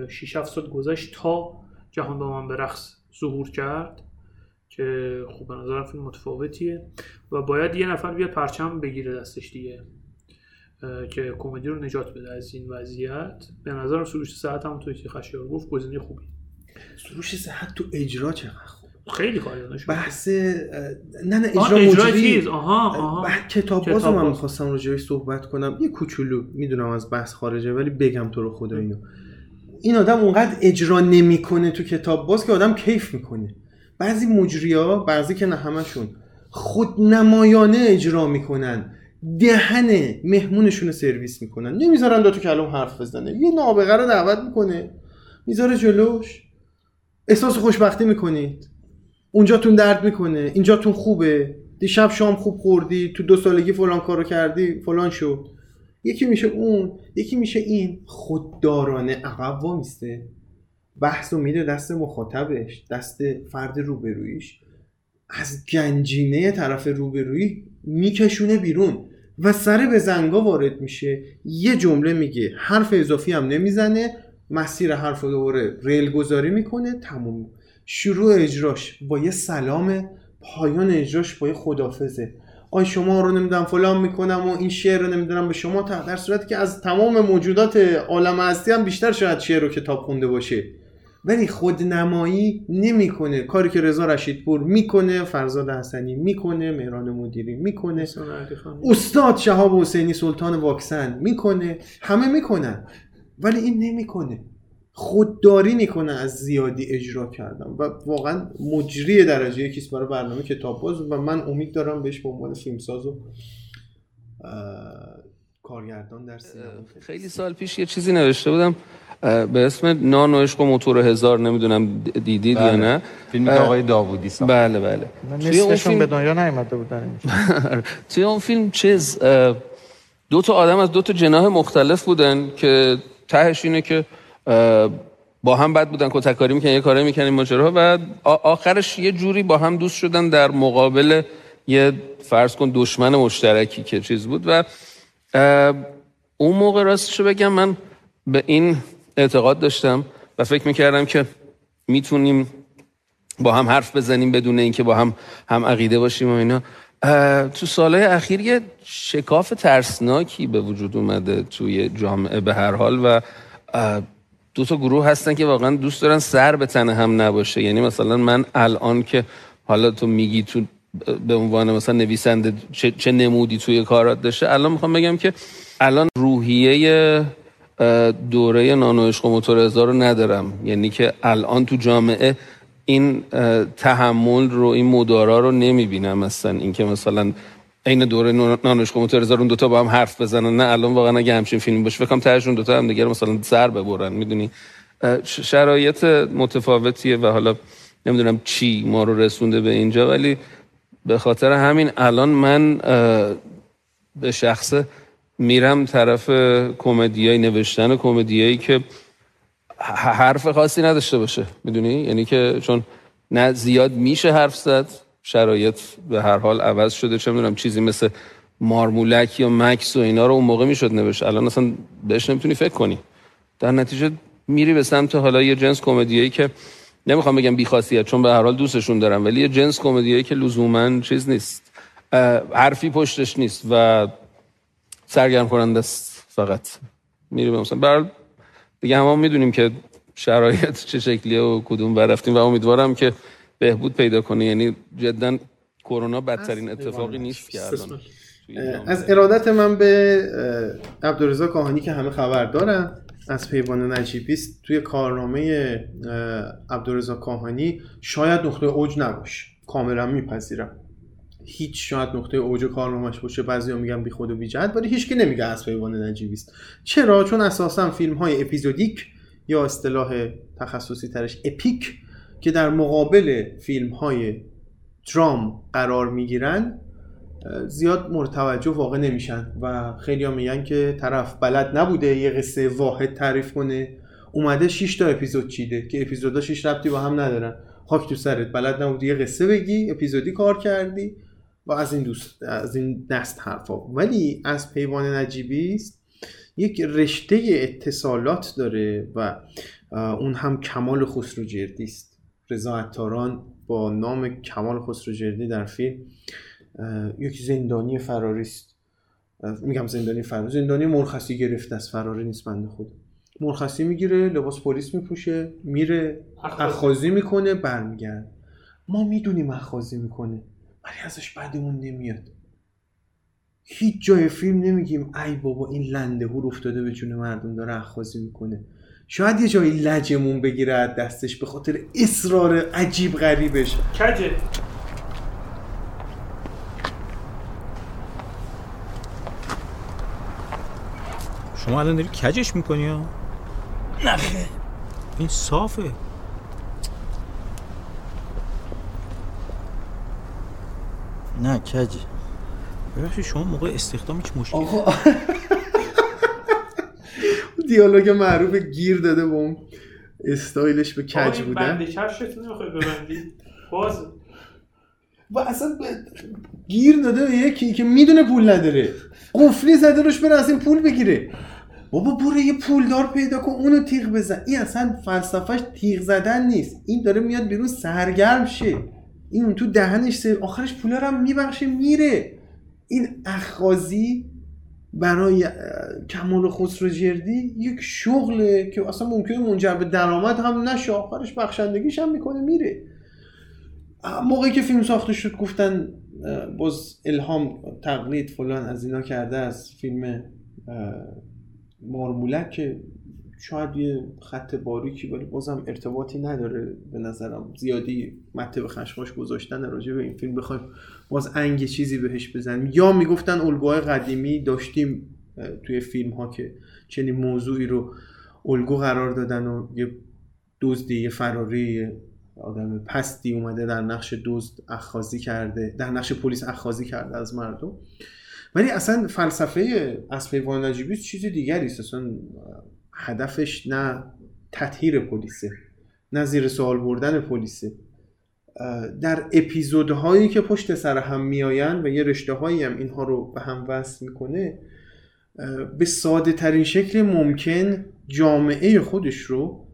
6 7 سال گذشت تا جهان با من به رقص ظهور کرد که خب به نظرم فیلم متفاوتیه و باید یه نفر بیاد پرچم بگیره دستش دیگه. که کمدی رو نجات بده از این وضعیت. به نظرم سروش صحت هم توی که خشیار گفت گزینه خوبی. سروش صحت تو اجرا چقدر خوب؟ خیلی داشت بحث نه نه اجرا مجری آها آها. کتاب باز. من می‌خواستم راجعش صحبت کنم. یه کوچولو می‌دونم از بحث خارجه ولی بگم تو رو خدا اینو. این آدم اونقدر اجرا نمی‌کنه تو کتاب باز که آدم کیف می‌کنه. بعضی مجریا بعضی که نه همشون خودنمایانه اجرا می‌کنن. دهن مهمونشون رو سرویس می‌کنن. نمی‌ذارن دو تو کلام حرف بزنه. یه نابغه رو دعوت می‌کنه. می‌ذاره جلوش. احساس خوشبختی می‌کنید. اونجاتون درد می‌کنه. اینجاتون خوبه. دیشب شام خوب خوردی. تو دو سالگی فلان کارو کردی. فلان شد یکی میشه اون یکی میشه این. خوددارانه عقب وامیسته بحث رو میده دست مخاطبش. دست فرد روبرویش از گنجینه طرف روبرویی میکشونه بیرون و سر به زنگا وارد میشه. یه جمله میگه حرف اضافی هم نمی‌زنه مسیر حرف رو دوباره ریل گذاری می‌کنه تموم. شروع اجراش با یه سلام پایان اجراش با یه خدافزه. آی شما رو نمی‌دونم فلان می‌کنم و این شعر رو نمی‌دونم به شما تا در صورتی که از تمام موجودات عالم هستی هم بیشتر شاید شعر و کتاب خونده باشه. ولی خودنمایی نمی‌کنه. کاری که رضا رشیدپور می‌کنه فرزاد حسنی می‌کنه مهران مدیری می‌کنه. استاد شهاب حسینی سلطان واکسن می‌کنه. همه می‌کنن. ولی این نمی‌کنه. خودداری می‌کنه از زیادی اجرا کردن. و واقعا مجری درجه یکیست برای برنامه کتاب باز. و من امید دارم بهش به عنوان فیلمساز و کارگردان در سینما خیلی سال پیش یه چیزی نوشته بودم. به اسم نان و عشق و موتور هزار نمی‌دونم دیدید یا بله. نه؟ فیلمی که اه، آقای داوودی ساخت. بله بله. توی اون نصفشون فیلم به دنیا نیومده بودن توی اون فیلم چیز دو تا آدم از دو تا جناح مختلف بودن که تهش اینه که با هم بد بودن کتککاری می‌کنن یه کاری می‌کنن این ماجراها. و آخرش یه جوری با هم دوست شدن در مقابل یه فرض کن دشمن مشترکی که چیز بود. و اون موقع راستشو بگم من به این اعتقاد داشتم و فکر می‌کردم که می‌تونیم با هم حرف بزنیم بدون اینکه با هم هم عقیده باشیم و اینا. تو سالهای اخیر یه شکاف ترسناکی به وجود اومده توی جامعه به هر حال و دو تا گروه هستن که واقعا دوست دارن سر به تن هم نباشه. یعنی مثلا من الان که حالا تو میگی تو به عنوان مثلا نویسنده چه, چه نمودی توی کارات داشته الان می‌خوام بگم که الان روحیه دوره نانو عشق و موتور رو ندارم. یعنی که الان تو جامعه این تحمل رو این مدارا رو نمی‌بینم مثلا اینکه مثلا عین دوره نانو عشق و موتور اون دوتا با هم حرف بزنن. نه الان واقعا اگه همچین فیلم باشه فکرم تهشون دوتا هم دیگه مثلا سر ببرن. می‌دونی؟ شرایط متفاوتیه و حالا نمی‌دونم چی ما رو رسونده به اینجا ولی به خاطر همین الان من به شخصه میرم طرف کمدیای نوشتن کمدیایی که حرف خاصی نداشته باشه می‌دونی؟ یعنی که چون نه زیاد میشه حرف زد شرایط به هر حال عوض شده چه می‌دونم چیزی مثل مارمولک یا مکس و اینا رو اون موقع می‌شد نوشت. الان اصلا بهش نمی‌تونی فکر کنی. در نتیجه میری به سمت حالا یه جنس کمدیایی که نمی‌خوام بگم بیخاصیت چون به هر حال دوستشون دارم ولی یه جنس کمدیایی که لزوما چیز نیست حرفی پشتش نیست و سرگرم کننده است فقط. میری به مثلا حال دیگه همه می‌دونیم که شرایط چه شکلیه و کدوم ور رفتیم و امیدوارم که بهبود پیدا کنه. یعنی جدا کرونا بدترین اتفاقی نیست که الان از ارادت من به عبدالرضا کاهانی که همه خبر دارن از پیوان نجیبیست توی کارنامه عبدالرضا کاهانی شاید نقطه اوج نباشه کاملا میپذیرم. هیچ شاید نقطه اوج کارنامهش باشه بعضیا میگن بی خود و بی جهت ولی هیچکی نمیگه از پیوان نجیبیست. چرا؟ چون اساسا فیلم های اپیزودیک یا اصطلاح تخصصی ترش اپیک که در مقابل فیلم های درام قرار می‌گیرن زیاد مورد واقع نمیشن و خیلی میگن که طرف بلد نبوده یه قصه واحد تعریف کنه. اومده 6 تا اپیزود چیده که اپیزودا 6 ربطی با هم ندارن. خاک تو سرت بلد نبودی یه قصه بگی اپیزودی کار کردی. و از این دوست از این دست حرفا. ولی از پیوان نجیبی است. یک رشته اتصالات داره و اون هم کمال خسروجردی است. رضا عطاران با نام کمال خسروجردی در فیلم یک زندانی فراری است. میگم زندانی فراری زندانی مرخصی گرفته از فراری نیست بنده خود مرخصی می‌گیره لباس پلیس میپوشه میره اخاذی می‌کنه برمیگرد ما می‌دونیم اخاذی می‌کنه. ولی ازش بدمون نمیاد. هیچ جای فیلم نمیگیم ای بابا این لنده هور افتاده به جون مردم داره اخاذی می‌کنه. شاید یه جایی لجمون بگیره از دستش به خاطر اصرار عجیب غریبش. کجه؟ شما الان داری کجش می‌کنی ها؟ نه این صافه. نه کجه ببخشید شما موقع استخدام هیچ مشکلی آقا. دیالوگ معروف گیر داده با اون استایلش به کج بودن بنده کفشتون نمی‌خوای ببندی؟ باز. و اصلا گیر داده به یکی که می‌دونه پول نداره. قفلی زده روش بره از این پول بگیره. بابا برو یه پولدار پیدا کن اونو تیغ بزن. این اصلا فلسفهش تیغ زدن نیست. این داره میاد بیرون سرگرم شه. این تو دهنش سر آخرش پولا رو هم میبخشه میره. این اخازی برای کمال خسروجردی یک شغله که اصلا ممکنه منجر به درآمد هم نشه. آخرش بخشندگیش هم می‌کنه میره. موقعی که فیلم ساخته شد گفتن باز الهام تقلید فلان از اینا کرده از فیلم مارمولک. شاید یه خط باریکی ولی بازم ارتباطی نداره به نظرم. زیادی مته به خشخاش گذاشتن راجع به این فیلم. بخوایم باز انگ چیزی بهش بزنیم. یا می‌گفتن الگوهای قدیمی داشتیم توی فیلم ها که چنین موضوعی رو الگو قرار دادن و یه دزدی یه فراری آدم پستی اومده در نقش دزد اخازی کرده در نقش پلیس اخازی کرده از مردم. ولی اصلا فلسفه اسپیوان نجیبی چیز دیگری است. اصلا هدفش نه تطهیر پلیسه نه زیر سوال بردن پلیسه. در اپیزودهایی که پشت سر هم میآیند و یه رشته هایی هم اینها رو به هم وصل می‌کنه به ساده ترین شکل ممکن جامعه خودش رو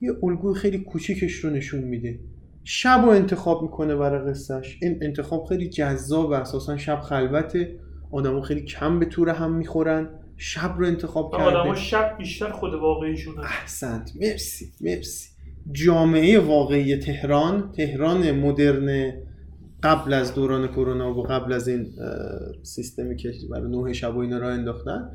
یه الگوی خیلی کوچیکش رو نشون میده. شب رو انتخاب می‌کنه برای قصهش این انتخاب خیلی جذاب و اساسا شب خلوته. آدمو خیلی کم به تور هم می‌خورن. شب رو انتخاب کرده آدم شب بیشتر خود واقعیشون احسنت. مرسی مرسی. جامعه واقعی تهران تهران مدرن قبل از دوران کرونا و قبل از این سیستمی که برای نوع شب و اینا را انداختن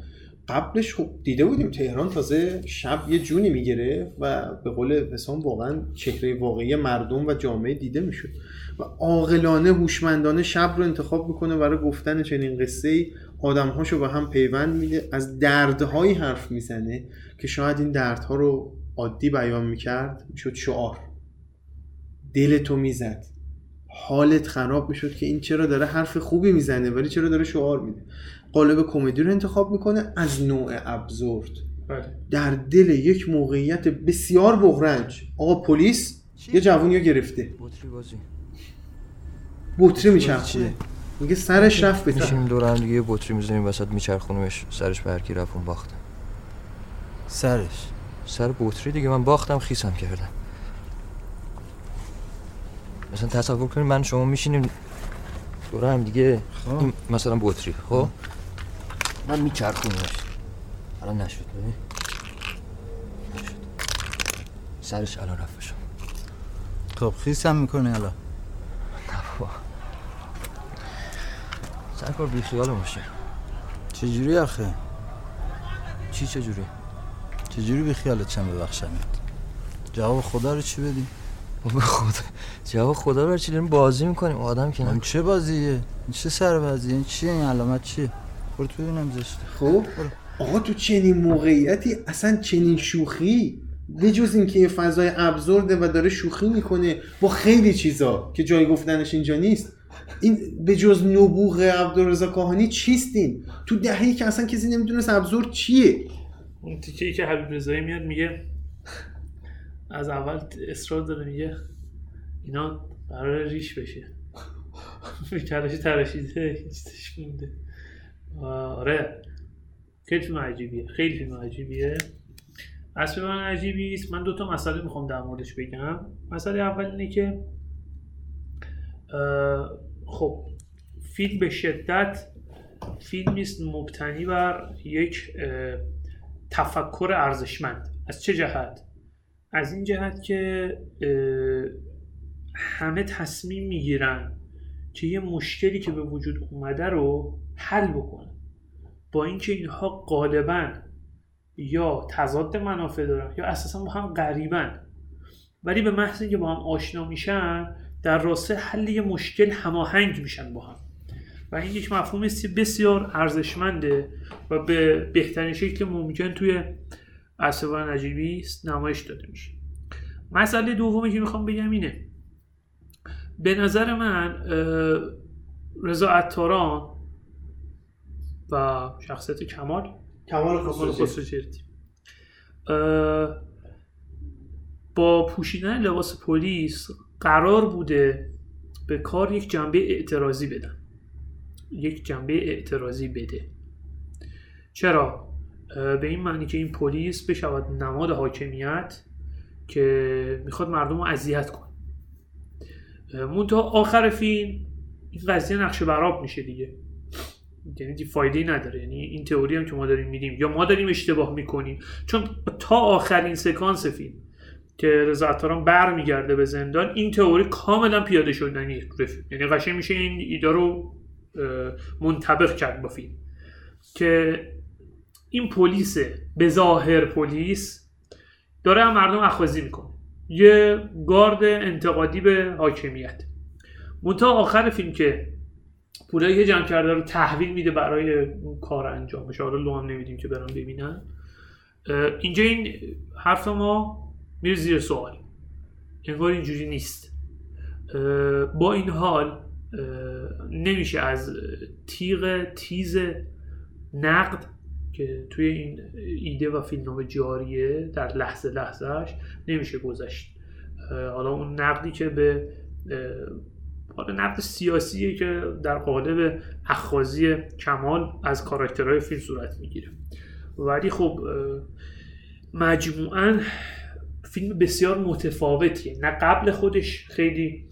قبلش خب دیده بودیم تهران تازه شب یه جونی می‌گیره و به قول حسام واقعا چهره واقعی مردم و جامعه دیده می‌شد. و عاقلانه هوشمندانه شب رو انتخاب می‌کنه برای گفتن چنین قصه ای آدمهاشو به هم پیوند میده از دردهایی حرف می‌زنه که شاید این دردها رو عادی بیان می‌کرد می‌شد شعار. دلتو می‌زد. حالت خراب می‌شد که این چرا داره حرف خوبی می‌زنه ولی چرا داره شعار میده. قالب کمدی رو انتخاب می‌کنه از نوع ابزورد. بله. در دل یک موقعیت بسیار بغرنج. آقا پلیس یه جوونی رو گرفته. بطری بازی. بطری میچرخونه. میگه سرش رفت به میشینیم دور هم دیگه یه بطری می‌زنیم وسط میچرخونیمش سرش به هر کی رفت اون باختم سرش؟ سر بطری دیگه من باختم خیسم کردم. مثلا تصور کنیم من شما میشینیم دور هم دیگه. این مثلا بطری خب؟ من میچرخونیمش. الان نشد ببین. نشد. سرش الان رفت بشم خب خیس هم می‌کنه الان. سرکار بیخیال باشه چجوری آخه؟ چی چجوری؟ چجوری بی خیالت چم ببخشمت؟ جواب خدا رو چی بدی؟ بابا خدا جواب خدا رو چی داریم؟ بازی می‌کنیم آدم که این نه چه بازیه؟ این چه سر بازیه این چیه این علامت چیه؟ برو تو ببینم زشته. خب؟ آقا تو چنین موقعیتی اصلا چنین شوخی؟ به جز اینکه یه فضای ابزورده و داره شوخی می‌کنه با خیلی چیزا که جای گفتنش اینجا نیست. این به جز نبوغ عبدالرضا کاهانی چیست این تو دههی که اصلا کسی نمی‌دونست ابزور چیه؟ اون تیکه ای که حبیب رضایی میاد میگه از اول اصرار داره میگه اینا قرار ریش بشه. کلش تراشیده هیچ مونده. آره خیلی فیلم عجیبیه خیلی فیلم عجیبیه. از من عجیبی است. من دو تا مسئله می‌خوام در موردش بگم. مسئله اول اینه که خب فیلم به شدت فیلمی است مبتنی بر یک تفکر ارزشمند. از چه جهت؟ از این جهت که همه تصمیم می‌گیرن که یه مشکلی که به وجود اومده رو حل بکنن. با اینکه اینها غالبا یا تضاد منافع دارن یا اساسا با هم غریبن ولی به محض اینکه با هم آشنا میشن در راسته حل یه مشکل هماهنگ میشن با هم. و این یک مفهوم است که بسیار ارزشمنده و به بهترین شکل ممکن توی اسبان نجیبی نمایش داده میشه. مسئله دومی که می‌خوام بگم اینه. به نظر من رضا عطاران و شخصیت کمال کمال اه، با پوشیدن لباس پلیس قرار بوده به کار یک جنبه اعتراضی بدن. یک جنبه اعتراضی بده. چرا؟ به این معنی که این پلیس بشود نماد حاکمیت که می‌خواد مردم رو اذیت کنه. منتها آخر فیلم این قضیه نقشه براب میشه دیگه. یعنی فایده نداره. یعنی این تئوری هم که ما داریم میدیم یا ما داریم اشتباه می‌کنیم. چون تا آخرین سکانس فیلم که رضا عطاران برمیگرده به زندان این تئوری کاملا پیاده شدنی یعنی قشنگ میشه این ایده رو منطبق کرد با فیلم. که این پلیس به ظاهر پلیس داره هم مردم اخوازی می‌کنه. یه گارد انتقادی به حاکمیت. منتها آخر فیلم که پولایی که جمع کرده رو تحویل میده برای اون کار انجامش آره لو هم نمیدیم که برام ببینن. اینجا این حرف ما میره زیر سوال. انگار اینجوری نیست. با این حال نمیشه از تیغ تیز نقد که توی این ایده و فیلمنامه جاریه در لحظه لحظهش نمیشه گذشت. حالا اون نقدی که به حالا نقد سیاسیه که در قالب اخازی کمال از کاراکترهای فیلم صورت می‌گیره. ولی خب مجموعا فیلم بسیار متفاوتیه. نه قبل خودش خیلی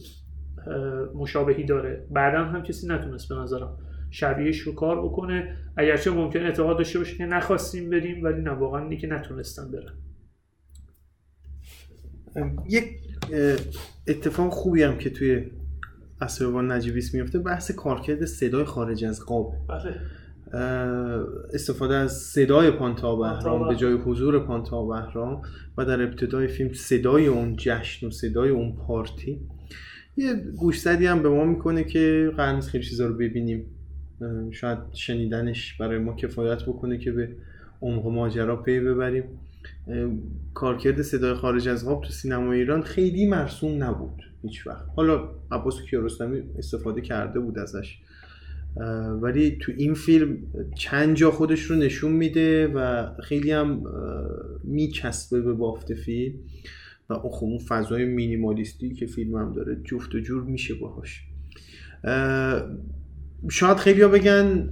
مشابهی داره. بعدا هم کسی نتونست به نظرم شبیهش رو کار بکنه. اگرچه ممکن اعتقاد داشته باشه که نخواستیم بریم ولی نه واقعا اینه که نتونستن برن. یک اتفاق خوبی هم که توی اسربان نجیبیس میفته بحث کارکرد صدای خارج از قاب. بله. استفاده از صدای پانتا بهرام به جای حضور پانتا بهرام و در ابتدای فیلم صدای اون جشن و صدای اون پارتی. یه گوشزدی هم به ما می‌کنه که قرار خیلی چیزا رو ببینیم. شاید شنیدنش برای ما کفایت بکنه که به عمق ماجرا پی ببریم. کارکرد صدای خارج از قاب تو سینما ایران خیلی مرسوم نبود هیچ وقت. حالا عباس کیارستمی استفاده کرده بود ازش. ولی تو این فیلم چند جا خودش رو نشون میده و خیلی هم میچسبه به بافت فیلم. و خب اون فضای مینیمالیستی که فیلم هم داره جفت و جور میشه باهاش. شاید خیلی ها بگن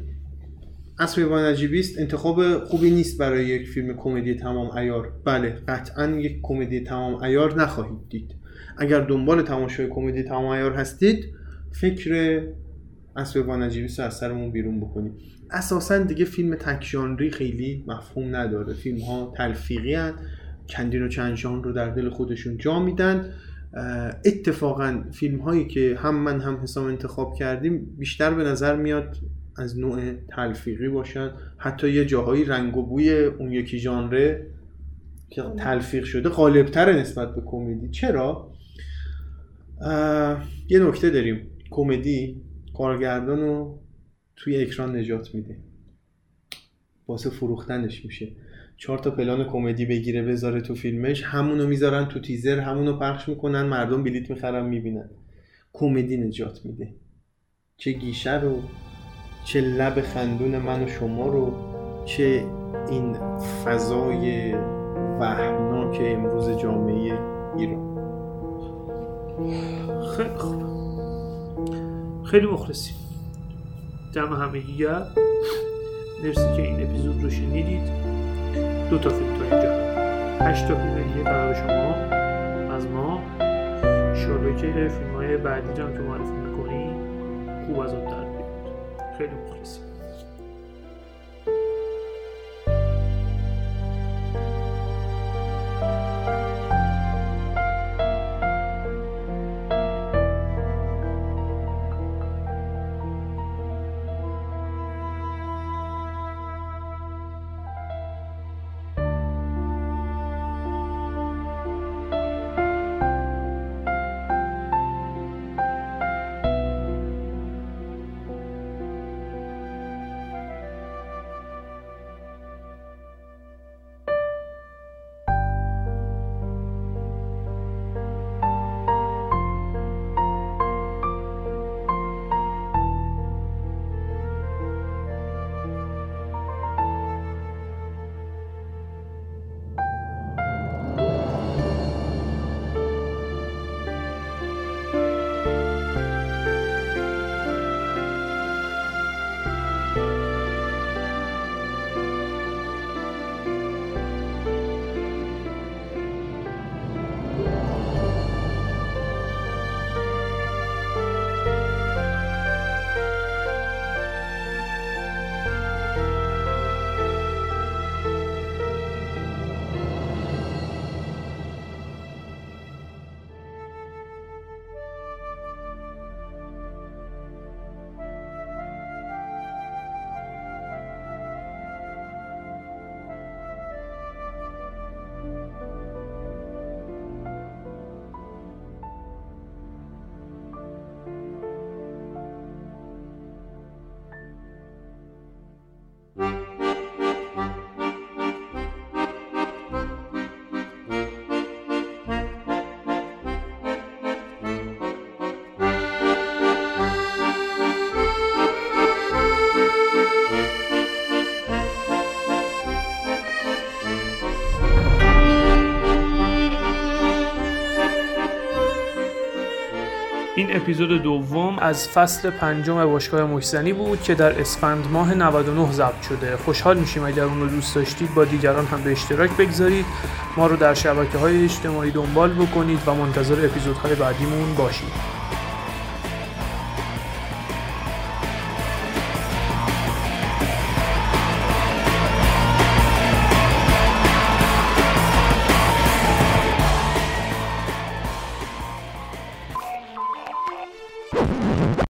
اسب نجیبیست انتخاب خوبی نیست برای یک فیلم کمدی تمام ایار. بله قطعا یک کمدی تمام ایار نخواهید دید. اگر دنبال تماشای کمدی تمام ایار هستید فکر اسب نجیبیست رو از سرمون بیرون بکنید اساسا دیگه فیلم تک ژانری خیلی مفهوم نداره. فیلم ها تلفیقی هن. چندین و چند ژانر رو در دل خودشون جا میدن. اتفاقا فیلم هایی که هم من هم حسام انتخاب کردیم بیشتر به نظر میاد از نوع تلفیقی باشن. حتی یه جاهایی رنگ و بوی اون یکی ژانره که تلفیق شده غالبتر نسبت به کمدی. چرا؟ یه نکته داریم. کمدی کارگردان رو توی اکران نجات میده. واسه فروختنش میشه. چهار تا پلان کمدی بگیره بذاره تو فیلمش. همونو می‌ذارن تو تیزر همونو پخش می‌کنن مردم بلیت می‌خرن می‌بینن. کمدی نجات میده. چه گیشه رو چه لب خندون من و شما رو چه این فضای وحمناک امروز جامعه ایران. خیلی خیلی مخلصیم. دم همگی گرد مرسی که این اپیزود رو شنیدید. دو تا فیلم تا اینجا. هشت تا فیلم دیگه برای شما. از ما. شده که فیلم های بعدی هم که معرفی می‌کنیم خوب از آن در خیلی مخلصیم. اپیزود دوم از فصل پنجم باشگاه محسنی بود که در اسفند ماه 99 ضبط شده. خوشحال میشیم اگر اون رو دوست داشتید با دیگران هم به اشتراک بگذارید. ما رو در شبکه های اجتماعی دنبال بکنید و منتظر اپیزودهای بعدیمون باشید.